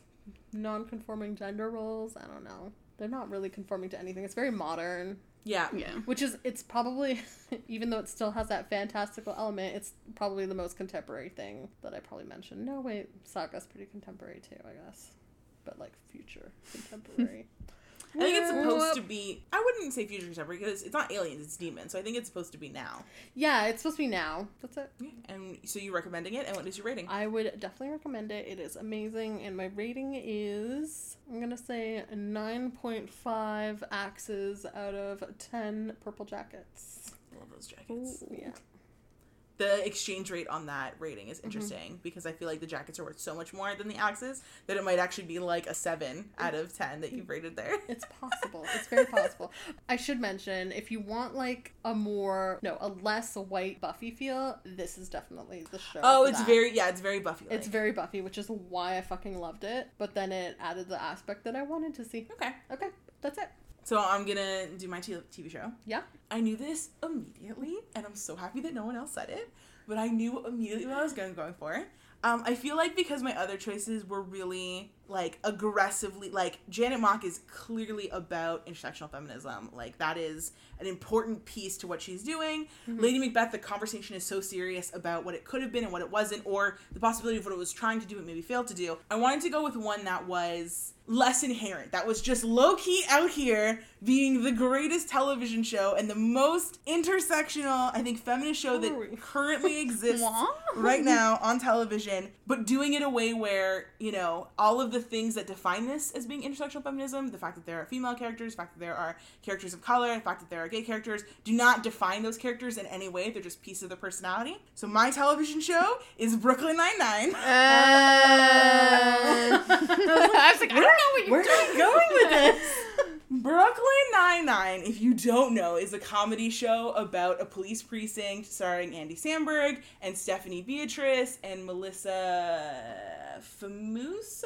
Non-conforming gender roles. I don't know. They're not really conforming to anything. It's very modern, Yeah. Yeah. which is it's probably even though it still has that fantastical element, it's probably the most contemporary thing that I probably mentioned. No, wait, Saga's pretty contemporary too, I guess, but like future contemporary. I think it's mm. supposed to be. I wouldn't say future contemporary because it's not aliens; it's demons. So I think it's supposed to be now. Yeah, it's supposed to be now. That's it. Yeah. And so you're recommending it? And what is your rating? I would definitely recommend it. It is amazing, and my rating is I'm gonna say nine point five axes out of ten purple jackets. love those jackets. Yeah. The exchange rate on that rating Mm-hmm. is interesting because I feel like the jackets are worth so much more than the axes that it might actually be like a seven out of ten that you've rated there. It's possible. It's very possible. I should mention if you want like a more no, a less white Buffy feel, this is definitely the show. Oh, it's that. very yeah, it's very Buffy. it's very Buffy, which is why I fucking loved it. But then it added the aspect that I wanted to see. okay. Okay, that's it. So I'm gonna do my TV show. Yeah. I knew this immediately, and I'm so happy that no one else said it. But I knew immediately what I was going going for. Um, I feel like because my other choices were really like aggressively like Janet Mock is clearly about intersectional feminism. Like that is an important piece to what she's doing. Mm-hmm. Lady Macbeth, the conversation is so serious about what it could have been and what it wasn't, or the possibility of what it was trying to do and maybe failed to do. I wanted to go with one that was less inherent, that was just low key out here being the greatest television show and the most intersectional, I think, feminist show Who are we? that currently exists right now on television, but doing it a way where, you know, all of the things that define this as being intersectional feminism, the fact that there are female characters, the fact that there are characters of color, the fact that there are gay characters, do not define those characters in any way. They're just pieces of their personality. So my television show is Brooklyn Nine-Nine. Uh, I was like, I don't know what you're Where are you going with this? Brooklyn Nine-Nine, if you don't know, is a comedy show about a police precinct starring Andy Samberg and Stephanie Beatriz and Melissa Famuso.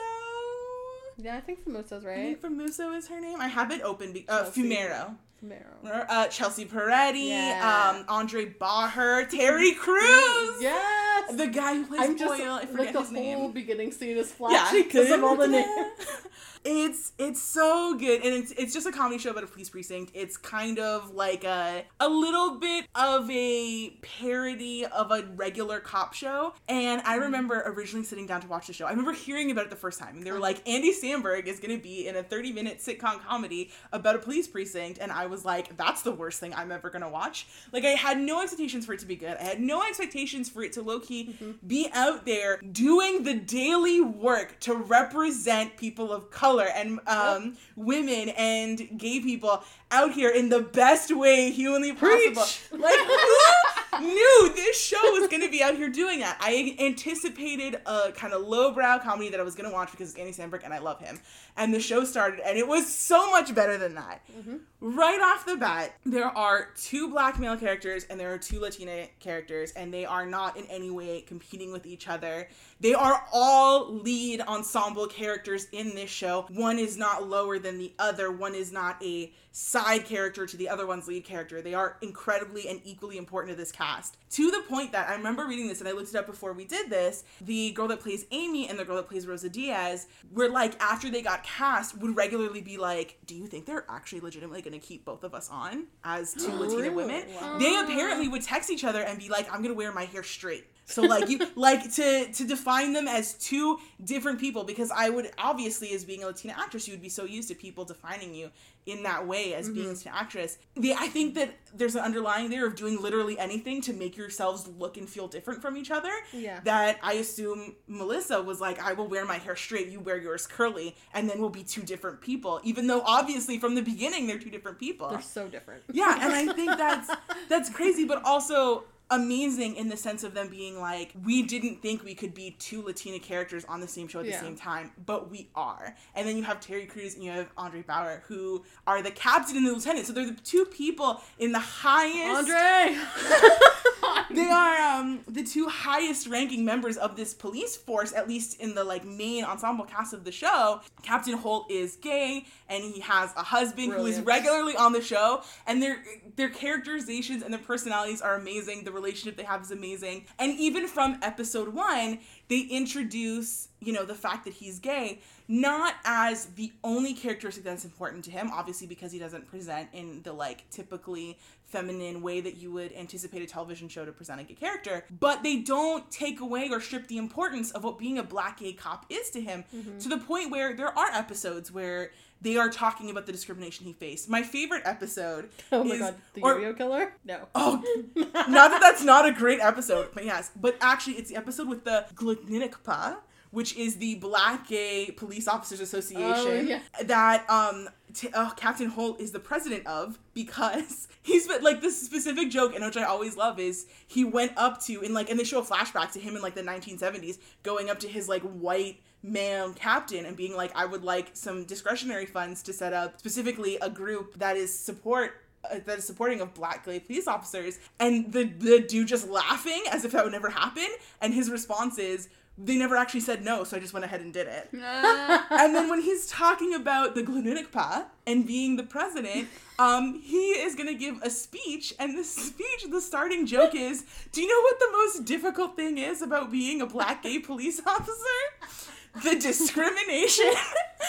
Yeah, I think Famosa's I right. I think Famuso is her name. I have it open. Be- uh, Chelsea. Fumero. Famero. Uh, Chelsea Peretti, Yeah. um, Andre Braugher, Terry Crews. Yes. The guy who plays I'm just Boyle. I like forget the his whole name. beginning scene is flashy because of all the names. It's it's so good, and it's it's just a comedy show about a police precinct. It's kind of like a a little bit of a parody of a regular cop show. And Mm-hmm. I remember originally sitting down to watch the show. I remember hearing about it the first time, and they were like, Andy Samberg is going to be in a thirty minute sitcom comedy about a police precinct, and I was like, that's the worst thing I'm ever going to watch. Like I had no expectations for it to be good. I had no expectations for it to low key Mm-hmm. be out there doing the daily work to represent people of color and um, women and gay people out here in the best way humanly possible. Preach. Like who knew this show was going to be out here doing that. I anticipated a kind of lowbrow comedy that I was going to watch because it's Andy Samberg and I love him. And the show started, and it was so much better than that. Mm-hmm. Right off the bat, there are two black male characters and there are two Latina characters, and they are not in any way competing with each other. They are all lead ensemble characters in this show. One is not lower than the other, one is not a side character to the other one's lead character. They are incredibly and equally important to this cast. To the point that I remember reading this and I looked it up before we did this. The girl that plays Amy and the girl that plays Rosa Diaz were like, after they got cast, would regularly be like, Do you think they're actually legitimately going to keep both of us on as two Latina women? Wow. They apparently would text each other and be like, I'm going to wear my hair straight. So like you like to to define them as two different people because I would obviously as being a Latina actress you would be so used to people defining you in that way as being mm-hmm. a Latina actress. The I think that there's an underlying there of doing literally anything to make yourselves look and feel different from each other. Yeah. That I assume Melissa was like, I will wear my hair straight, you wear yours curly, and then we'll be two different people. Even though obviously from the beginning they're two different people. They're so different. Yeah, and I think that's that's crazy, but also amazing in the sense of them being like, we didn't think we could be two Latina characters on the same show at Yeah. the same time, but we are. And then you have Terry Crews and you have Andre Braugher, who are the captain and the lieutenant. So they're the two people in the highest Andre. they are um the two highest ranking members of this police force at least in the like main ensemble cast of the show captain holt is gay and he has a husband who is regularly on the show and their their characterizations and their personalities are amazing the relationship they have is amazing. And even from episode one they introduce you know the fact that he's gay not as the only characteristic that's important to him obviously because he doesn't present in the like typically feminine way that you would anticipate a television show to present a gay character but they don't take away or strip the importance of what being a black gay cop is to him mm-hmm. to the point where there are episodes where they are talking about the discrimination he faced my favorite episode Oh my is- god, the or- killer? No. Oh, not that that's not a great episode, but yes. But actually, it's the episode with the Glutninikpa, which is the Black Gay Police Officers Association Oh, yeah. that um t- uh, Captain Holt is the president of because he's been like this specific joke, and which I always love is he went up to in like and they show a flashback to him in like the 1970s going up to his like white male captain and being like, I would like some discretionary funds to set up specifically a group that is support uh, that is supporting of black gay police officers. And the the dude just laughing as if that would never happen. And his response is they never actually said no so i just went ahead and did it. And then when he's talking about the Glununikpa and being the president, um, he is gonna give a speech, and the speech, the starting joke is, "Do you know what the most difficult thing is about being a black gay police officer? The discrimination."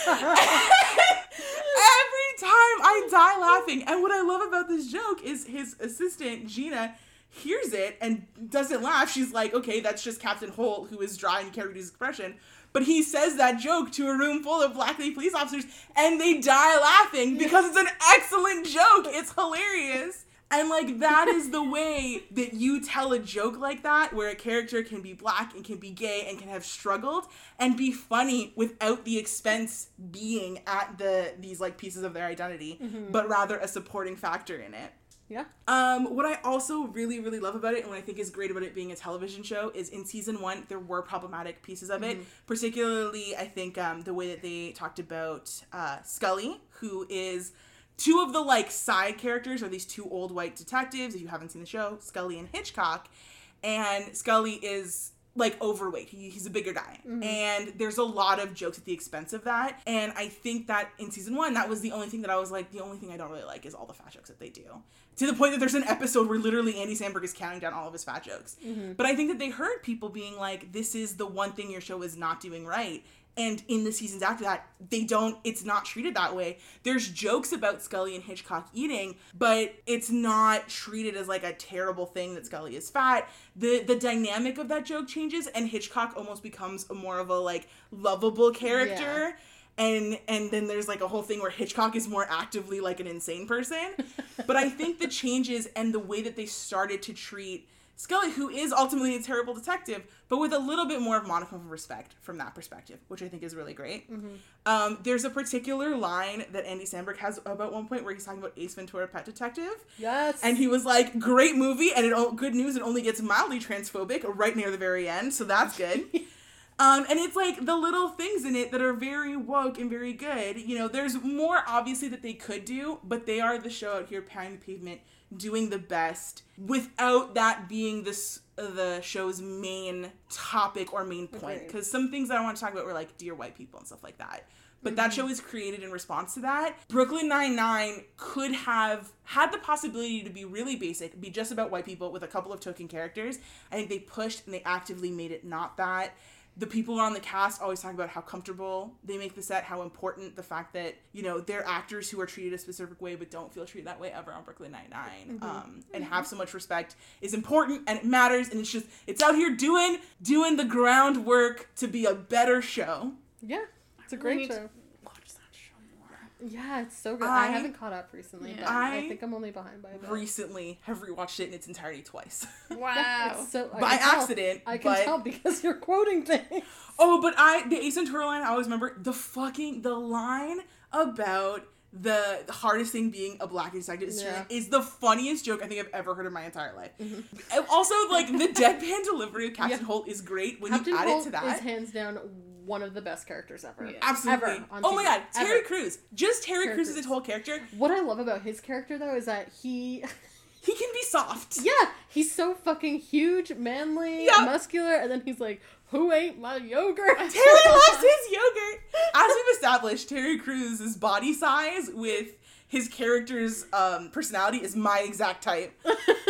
Every time I die laughing, and what I love about this joke is his assistant Gina hears it and doesn't laugh. She's like, okay, that's just Captain Holt who is dry and can't read his expression. But he says that joke to a room full of black police officers and they die laughing because it's an excellent joke. It's hilarious. And like that is the way that you tell a joke like that, where a character can be black and can be gay and can have struggled and be funny without the expense being at the these like pieces of their identity, but rather a supporting factor in it. Yeah. Um, what I also really, really love about it, and what I think is great about it being a television show, is in season one there were problematic pieces of it. Particularly, I think um, the way that they talked about uh, Scully, who is two of the like side characters are these two old white detectives. If you haven't seen the show, Scully and Hitchcock, and Scully is like overweight. He, he's a bigger guy. Mm-hmm. And there's a lot of jokes at the expense of that. And I think that in season one, that was the only thing that I was like, the only thing I don't really like is all the fat jokes that they do. To the point that there's an episode where literally Andy Samberg is counting down all of his fat jokes. Mm-hmm. But I think that they heard people being like, this is the one thing your show is not doing right. And in the seasons after that, they don't, it's not treated that way. There's jokes about Scully and Hitchcock eating, but it's not treated as like a terrible thing that Scully is fat. The the dynamic of that joke changes and Hitchcock almost becomes a more of a like lovable character. And and then there's like a whole thing where Hitchcock is more actively like an insane person. but I think the changes and the way that they started to treat Scully, who is ultimately a terrible detective, but with a little bit more of of respect from that perspective, which I think is really great. Um, there's a particular line that Andy Samberg has about one point where he's talking about Ace Ventura: Pet Detective, Yes. and he was like, "Great movie," and it good news. It only gets mildly transphobic right near the very end, so that's good. Um, and it's like the little things in it that are very woke and very good. You know, there's more obviously that they could do, but they are the show out here pounding the pavement, doing the best without that being this the show's main topic or main point. Because some things that I want to talk about were like dear white people and stuff like that. But that mm-hmm. show was created in response to that. Brooklyn Nine Nine could have had the possibility to be really basic, be just about white people with a couple of token characters. I think they pushed and they actively made it not that. The people on the cast always talk about how comfortable they make the set, how important the fact that you know they're actors who are treated a specific way but don't feel treated that way ever on Brooklyn Nine um, and have so much respect is important and it matters and it's just it's out here doing doing the groundwork to be a better show. yeah, it's a great need show. Watch that show more. Yeah, it's so good. I, I- haven't caught up recently, Yeah. but I, I think I'm only behind by a bit. recently have rewatched it in its entirety twice Wow. So, by tell. accident. I can but, tell because you're quoting things. Oh, but I the Ace Ventura line I always remember the fucking the line about the hardest thing being a black detective is, Yeah. is the funniest joke I think I've ever heard in my entire life. Mm-hmm. Also, like the deadpan delivery of Captain Yeah. Holt is great when Captain you add Holt it to that. is hands down one of the best characters ever. Yeah. Absolutely. Ever on oh my god, Terry Ever. Crews. Just Terry, Terry Crews is Crews. his whole character. What I love about his character though is that he He can be soft. Yeah, he's so fucking huge, manly, Yup. muscular, and then he's like, "Who ate my yogurt?" Terry loves his yogurt. As we've established, Terry Crews' body size with his character's um, personality is my exact type.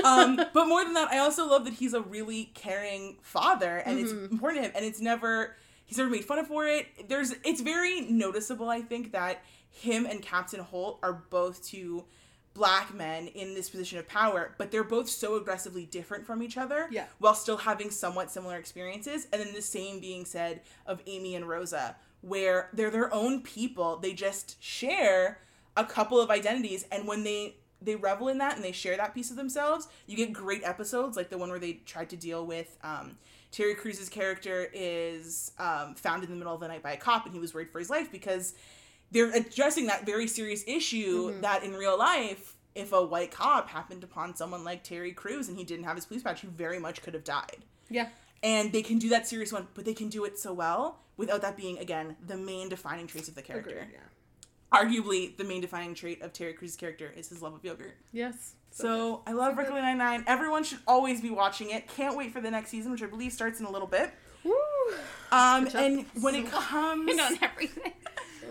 Um, but more than that, I also love that he's a really caring father, and it's important to him. And it's never he's never made fun of for it. There's it's very noticeable, I think, that him and Captain Holt are both two black men in this position of power, but they're both so aggressively different from each other Yeah. while still having somewhat similar experiences. And then the same being said of Amy and Rosa, where they're their own people. They just share a couple of identities, and when they they revel in that and they share that piece of themselves, you get great episodes like the one where they tried to deal with um, Terry Crews' character is um, found in the middle of the night by a cop, and he was worried for his life because they're addressing that very serious issue that in real life, if a white cop happened upon someone like Terry Crews and he didn't have his police badge, he very much could have died. yeah, And they can do that serious one, but they can do it so well without that being again the main defining traits of the character. agreed. Yeah. Arguably, the main defining trait of Terry Crews' character is his love of yogurt. Yes. So I love Brooklyn Nine Nine. Everyone should always be watching it. Can't wait for the next season, which I believe starts in a little bit. Woo. Um, and when it comes I know everything.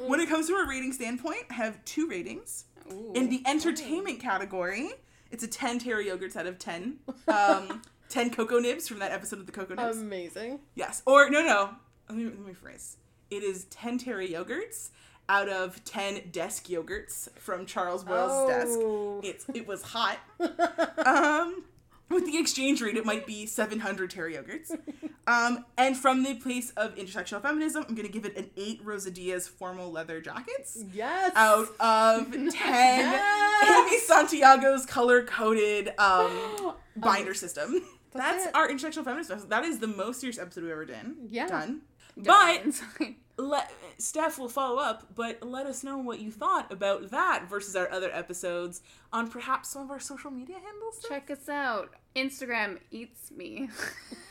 when it comes to a rating standpoint, I have two ratings. Ooh. In the entertainment category, it's a 10 Terry yogurts out of 10. Um, 10 cocoa nibs from that episode of the cocoa nibs. Amazing. yes. Or, no, no. Let me, let me phrase. It is 10 Terry yogurts out of 10 desk yogurts from Charles Boyle's desk. Oh. It's, it was hot. um, with the exchange rate, it might be 700 Terry yogurts. Um, and from the place of intersectional feminism, I'm going to give it an 8 Rosa Diaz formal leather jackets Yes. out of 10 Yes! Amy Santiago's color coded um, binder system. That's, That's our intersectional feminism. That is the most serious episode we've ever done. Yeah. Done. But. let Steph will follow up, but let us know what you thought about that versus our other episodes on perhaps some of our social media handles. Steph? check us out. Instagram eats me.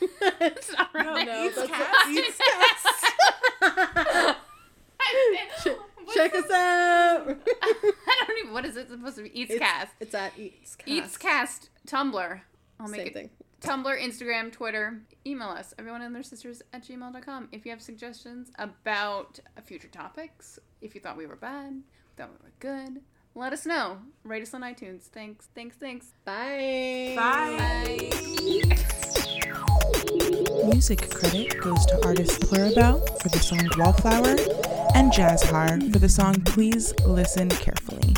it's not No, right. no, Eats cast. Eats What's Check the- us out. I don't even. What is it supposed to be? Eats It's, cast. it's at Eats Cast. Eats cast. Tumblr. I'll make Same it. thing. Tumblr, Instagram, Twitter. Email us, everyone and their sisters at gmail.com. If you have suggestions about future topics, if you thought we were bad, thought we were good, let us know. Rate us on iTunes. Thanks, thanks, thanks. Bye. Bye. Music credit goes to artist Plurabelle for the song Wallflower and Jazzhar for the song Please Listen Carefully.